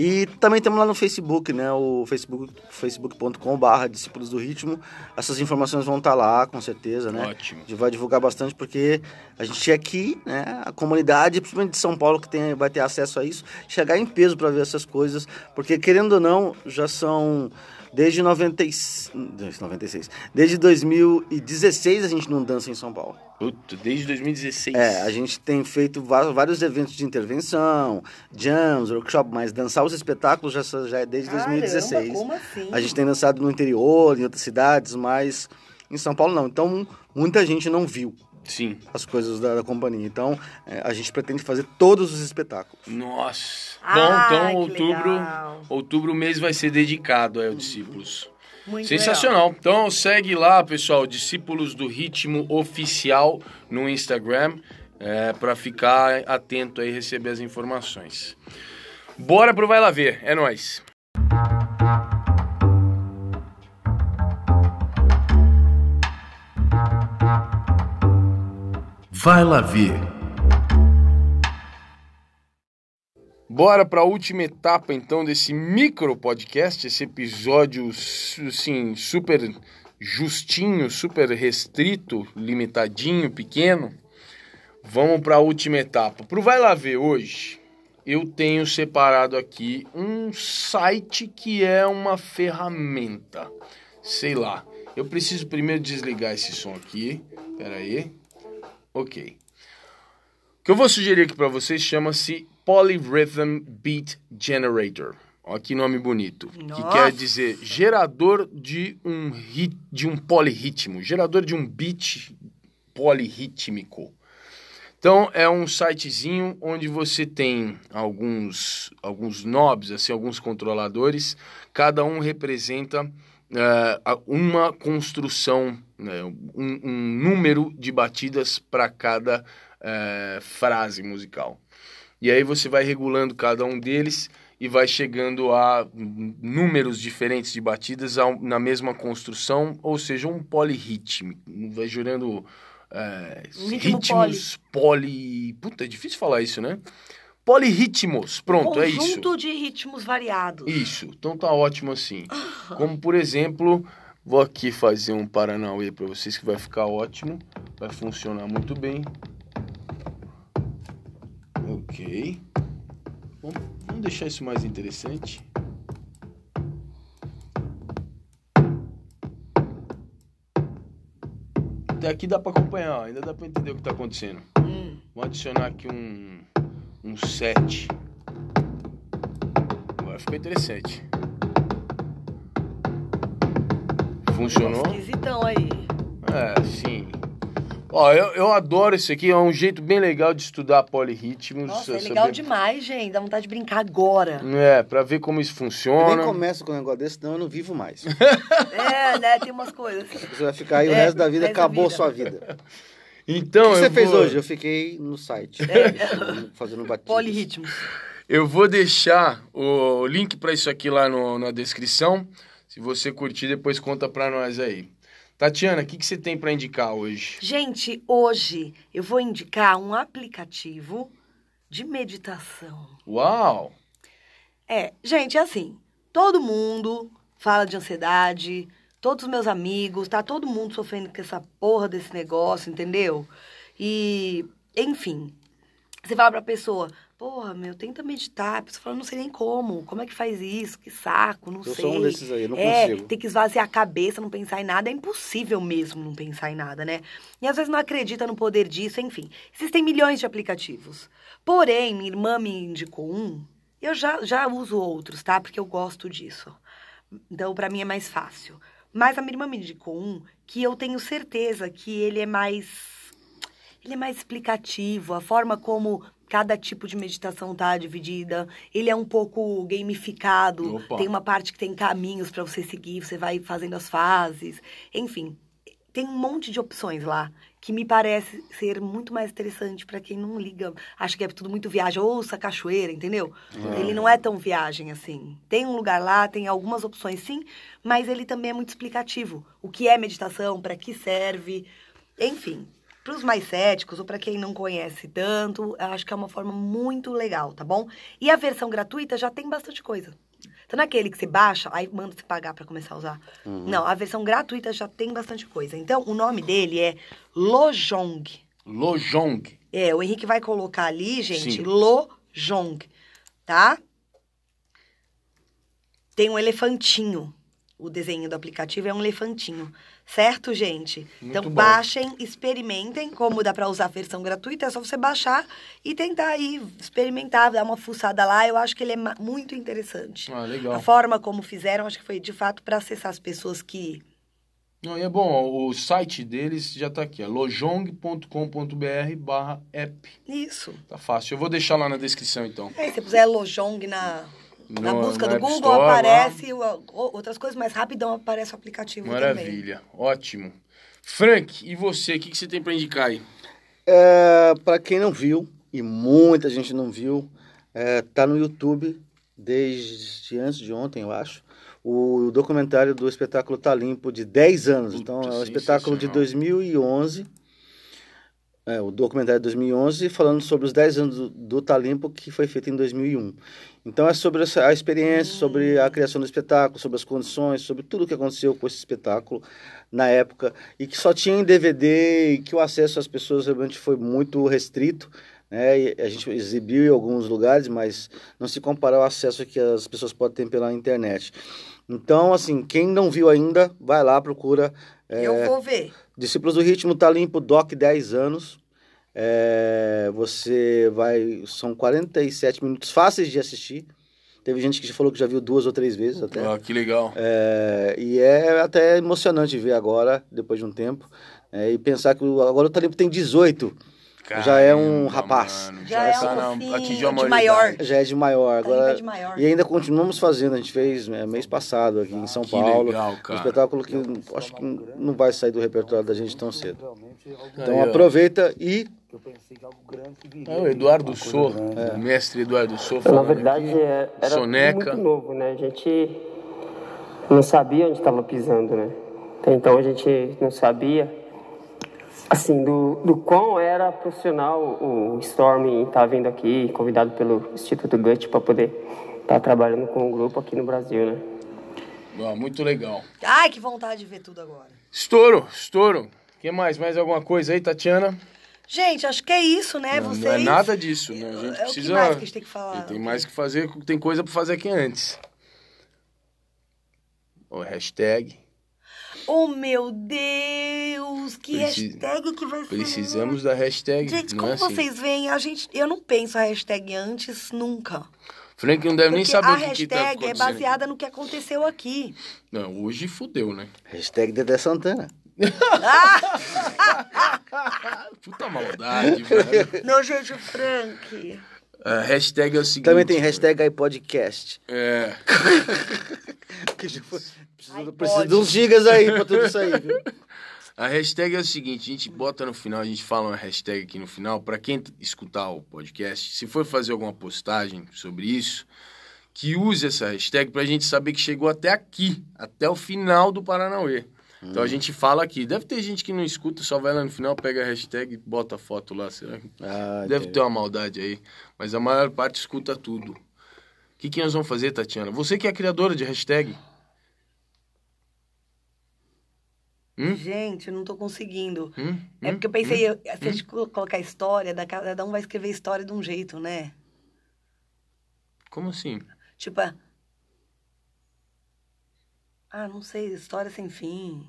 E também temos lá no Facebook, né? O facebook, facebook.com.br Discípulos do Ritmo. Essas informações vão estar lá, com certeza, né? Ótimo. A gente vai divulgar bastante porque a gente aqui, né, a comunidade, principalmente de São Paulo, que tem, vai ter acesso a isso, chegar em peso para ver essas coisas, porque querendo ou não, já são desde 96, 96, desde 2016 a gente não dança em São Paulo. Puta, desde 2016. É, a gente tem feito vários eventos de intervenção, jams, workshop, mas dançar os espetáculos já, já é desde Caramba, 2016. como assim? A gente tem dançado no interior, em outras cidades, mas em São Paulo não. Então, muita gente não viu Sim. as coisas da, da companhia. Então, é, a gente pretende fazer todos os espetáculos. Nossa. Ah, Bom, então que outubro, legal. outubro o mês vai ser dedicado aí ao Discípulos. Muito Sensacional. Então segue lá, pessoal, Discípulos do Ritmo Oficial no Instagram, é, para ficar atento aí e receber as informações. Bora pro Vai Lá Ver, é nóis. Vai Lá Ver. Bora para a última etapa então desse micro podcast, esse episódio assim, super justinho, super restrito, limitadinho, pequeno. Vamos para a última etapa. Pro Vai Lá Ver hoje, eu tenho separado aqui um site que é uma ferramenta. Sei lá. Eu preciso primeiro desligar esse som aqui. Pera aí. Ok. O que eu vou sugerir aqui para vocês chama-se Polyrhythm Beat Generator. Olha que nome bonito. Nossa. Que quer dizer gerador de um hit, de um polirritmo, gerador de um beat polirrítmico. Então é um sitezinho onde você tem alguns alguns knobs, assim, alguns controladores, cada um representa a- uma construção, né, um, um número de batidas para cada eh, frase musical. E aí você vai regulando cada um deles e vai chegando a números diferentes de batidas na mesma construção, ou seja, um polirritmo. Vai gerando é, ritmo ritmos poli... Puta, é difícil falar isso, né? Polirritmos, pronto, é isso. Conjunto de ritmos variados. Isso, então tá ótimo assim. Como por exemplo, vou aqui fazer um Paranauê para vocês que vai ficar ótimo, vai funcionar muito bem. Ok. Vamos, deixar isso mais interessante. Até aqui dá para acompanhar, ainda dá para entender o que tá acontecendo. Hum. Vou adicionar aqui um, um 7. Agora ficou interessante. Funcionou? Esquisitão aí. É, sim. Ó, eu, eu adoro isso aqui, é um jeito bem legal de estudar polirritmos. Nossa, é saber- legal demais, gente. Dá vontade de brincar agora. É, pra ver como isso Eu nem funciona. começo com um negócio desse, senão eu não vivo mais. (laughs) É, né? Tem umas coisas. Você vai ficar aí o É, resto da vida, acabou vida. sua vida. Então, o que você eu fez vou, hoje? Eu fiquei no site. É. Fazendo (laughs) batidas. Polirritmos. Eu vou deixar o link pra isso aqui lá no- na descrição. Se você curtir, depois conta pra nós aí. Tatiana, o que, que você tem pra indicar hoje? Gente, hoje eu vou indicar um aplicativo de meditação. Uau! É, gente, é assim, todo mundo fala de ansiedade, todos os meus amigos, tá todo mundo sofrendo com essa porra desse negócio, entendeu? E, enfim, você fala pra pessoa, porra, meu, tenta meditar. A pessoa fala, não sei nem como, como é que faz isso? Que saco, não Eu sei. sou um desses aí, eu não é, consigo. tem que esvaziar a cabeça, não pensar em nada. É impossível mesmo não pensar em nada, né? E às vezes não acredita no poder disso, enfim. Existem milhões de aplicativos. Porém, minha irmã me indicou um. Eu já, já uso outros, tá? Porque eu gosto disso. Então, pra mim é mais fácil. Mas a minha irmã me indicou um que eu tenho certeza que ele é mais. Ele é mais explicativo, a forma como cada tipo de meditação tá dividida. Ele é um pouco gamificado. Opa. Tem uma parte que tem caminhos pra você seguir, você vai fazendo as fases. Enfim, tem um monte de opções lá que me parece ser muito mais interessante pra quem não liga, acha que é tudo muito viagem, ouça cachoeira, entendeu? Ele não é tão viagem assim. Tem um lugar lá, tem algumas opções sim, mas ele também é muito explicativo. O que é meditação, pra que serve, enfim. Para os mais céticos ou para quem não conhece tanto, eu acho que é uma forma muito legal, tá bom? E a versão gratuita já tem bastante coisa. Então, naquele que você baixa, aí manda você pagar para começar a usar. Não, a versão gratuita já tem bastante coisa. Então, o nome dele é Lojong. Lojong. É, o Henrique vai colocar ali, gente, Sim. Lojong, tá? Tem um elefantinho. O desenho do aplicativo é um elefantinho. Certo, gente? então, bom. baixem, experimentem. Como dá pra usar a versão gratuita, é só você baixar e tentar aí experimentar, dar uma fuçada lá. Eu acho que ele é muito interessante. Ah, legal. A forma como fizeram, acho que foi de fato pra acessar as pessoas que. Não, e é bom, o site deles já tá aqui, ó, lojong.com.br barra app. Isso. Tá fácil. Eu vou deixar lá na descrição, então. Aí, se você puser Lojong na, na No- busca no do App Google, Store, lá. aparece o- outras coisas, mas rapidão aparece o aplicativo também. Maravilha, ótimo. Frank, e você, o que, que você tem pra indicar aí? É, para quem não viu, e muita gente não viu, é, tá no YouTube desde antes de ontem, eu acho. O documentário do espetáculo Tá Limpo de 10 anos. Puta, então, é um espetáculo de sensacional. 2011. É, o documentário de 2011 falando sobre os 10 anos do, do Talimpo que foi feito em 2001. Então é sobre essa, a experiência, sobre a criação do espetáculo, sobre as condições, sobre tudo o que aconteceu com esse espetáculo na época e que só tinha em DVD e que o acesso às pessoas realmente foi muito restrito. Né? A gente exibiu em alguns lugares, mas não se compara ao acesso que as pessoas podem ter pela internet. Então, assim, quem não viu ainda, vai lá, procura. é, Eu vou ver. Discípulos do Ritmo tá limpo, DOC 10 anos. É, você vai. São 47 minutos fáceis de assistir. Teve gente que já falou que já viu duas ou três vezes até. Ah, que legal. É, e é até emocionante ver agora, depois de um tempo. é, e pensar que agora o Talimpo tem 18. Já é um Caramba, rapaz. mano, Já é tá um na- fofinho atingiu a de maior. Já é de maior. Talimpo Agora, é de maior. E ainda continuamos fazendo. A gente fez é, mês passado aqui em São Que Paulo. legal, um espetáculo que acho que não vai sair do repertório da gente tão cedo. Então aproveita e É o Eduardo Sô, o mestre Eduardo Sô. Na falando verdade, aqui. é- era Soneca. muito novo, né? A gente não sabia onde estava pisando, né? Até então a gente não sabia, assim, do, do quão era profissional o Storm estar vindo aqui, convidado pelo Instituto Gut para poder estar trabalhando com o grupo aqui no Brasil, né? Muito legal. Ai, que vontade de ver tudo agora. Estouro, estouro. O que mais? Mais alguma coisa aí, Tatiana? Gente, acho que é isso, né? Não, Vocês... não é nada disso, né? A gente É o que precisa. mais que a gente tem que falar? E tem mais que fazer, tem coisa pra fazer aqui antes. O hashtag. Oh, meu Deus! Que Preci- hashtag que vai ser? Precisamos da hashtag. Gente, não como é assim? vocês veem, a gente, eu não penso a hashtag antes nunca. Frank não deve nem Porque saber a o que, que tá hashtag é baseada no que aconteceu aqui. Não, hoje fudeu, né? hashtag Dedé Santana. (laughs) Puta maldade, velho. Nojejo Frank. A hashtag é o seguinte. Também tem hashtag iPodcast. É. (laughs) Que já foi- Precisa, iPod. precisa de uns gigas aí pra tudo isso aí, viu? A hashtag é o seguinte, a gente bota no final, a gente fala uma hashtag aqui no final, pra quem escutar o podcast, se for fazer alguma postagem sobre isso, que use essa hashtag pra gente saber que chegou até aqui, até o final do Paranauê. Então a gente fala aqui. Deve ter gente que não escuta, só vai lá no final, pega a hashtag e bota a foto lá. Será que... Ah, Deve entendi. ter uma maldade aí. Mas a maior parte escuta tudo. O que, que nós vamos fazer, Tatiana? Você que é a criadora de hashtag. Hum? Gente, eu não tô conseguindo. Hum? É Hum? porque eu pensei, eu- se a gente co- colocar história, da- cada um vai escrever história de um jeito, né? Como assim? Tipo, ah, não sei, história sem fim.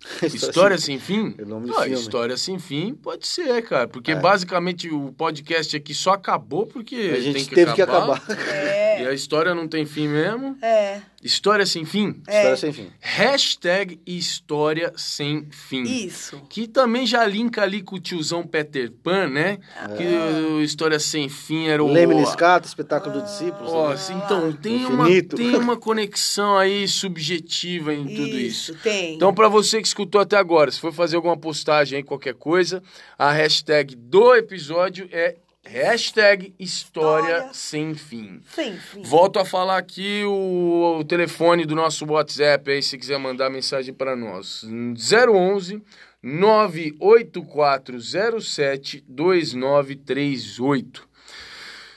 (laughs) História sem fim? É nome Ah, filme. história sem fim pode ser, cara. Porque É. basicamente o podcast aqui só acabou porque A gente tem que teve acabar. que acabar. É, a história não tem fim mesmo. é, História sem fim? É. História sem fim. Hashtag história sem fim. isso. Que também já linka ali com o tiozão Peter Pan, né? Que o História Sem Fim era o... Leme espetáculo dos discípulos. Ó, né? assim, então, tem uma, tem uma conexão aí subjetiva em tudo isso. tem. Então, pra você que escutou até agora, se for fazer alguma postagem aí, qualquer coisa, a hashtag do episódio é hashtag história História. sem fim. sem fim. Volto a falar aqui o, o telefone do nosso WhatsApp aí, se quiser mandar mensagem para nós. 011 98407 2938.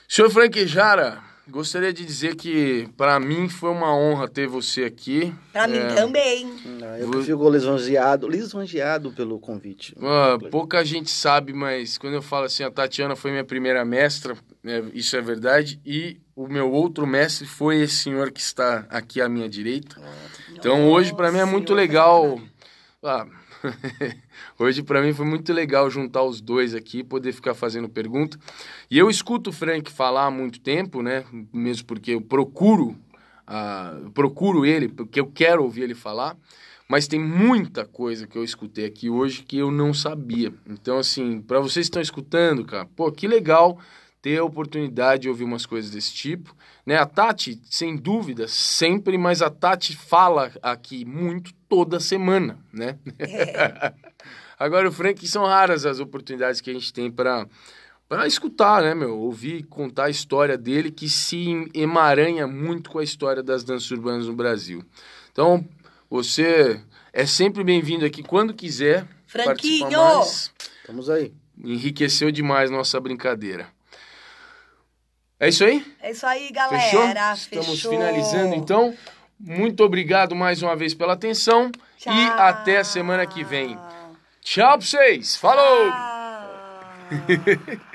Senhor Frank Jara, gostaria de dizer que para mim foi uma honra ter você aqui. Pra mim É, também. Ah, Eu que fico lisonjeado, lisonjeado pelo convite. Ah, pouca gente sabe, mas quando eu falo assim, a Tatiana foi minha primeira mestra, né, isso é verdade, e o meu outro mestre foi esse senhor que está aqui à minha direita. Então hoje para mim é muito legal. Ah, (laughs) hoje para mim foi muito legal juntar os dois aqui, poder ficar fazendo pergunta. E eu escuto o Frank falar há muito tempo, né? Mesmo porque eu procuro, eu procuro ele, porque eu quero ouvir ele falar. Mas tem muita coisa que eu escutei aqui hoje que eu não sabia. Então, assim, para vocês que estão escutando, cara, pô, que legal ter a oportunidade de ouvir umas coisas desse tipo. Né? A Tati, sem dúvida, sempre, mas a Tati fala aqui muito toda semana, né? (laughs) Agora, o Frank, são raras as oportunidades que a gente tem para para escutar, né, meu? Ouvir contar a história dele que se emaranha muito com a história das danças urbanas no Brasil. Então, você é sempre bem-vindo aqui quando quiser Franquinho! participar mais. Estamos aí. Enriqueceu demais nossa brincadeira. É isso aí? É isso aí, galera. Fechou? Estamos Fechou. finalizando então. Muito obrigado mais uma vez pela atenção Tchau. e até a semana que vem. Tchau pra vocês. Falou! (laughs)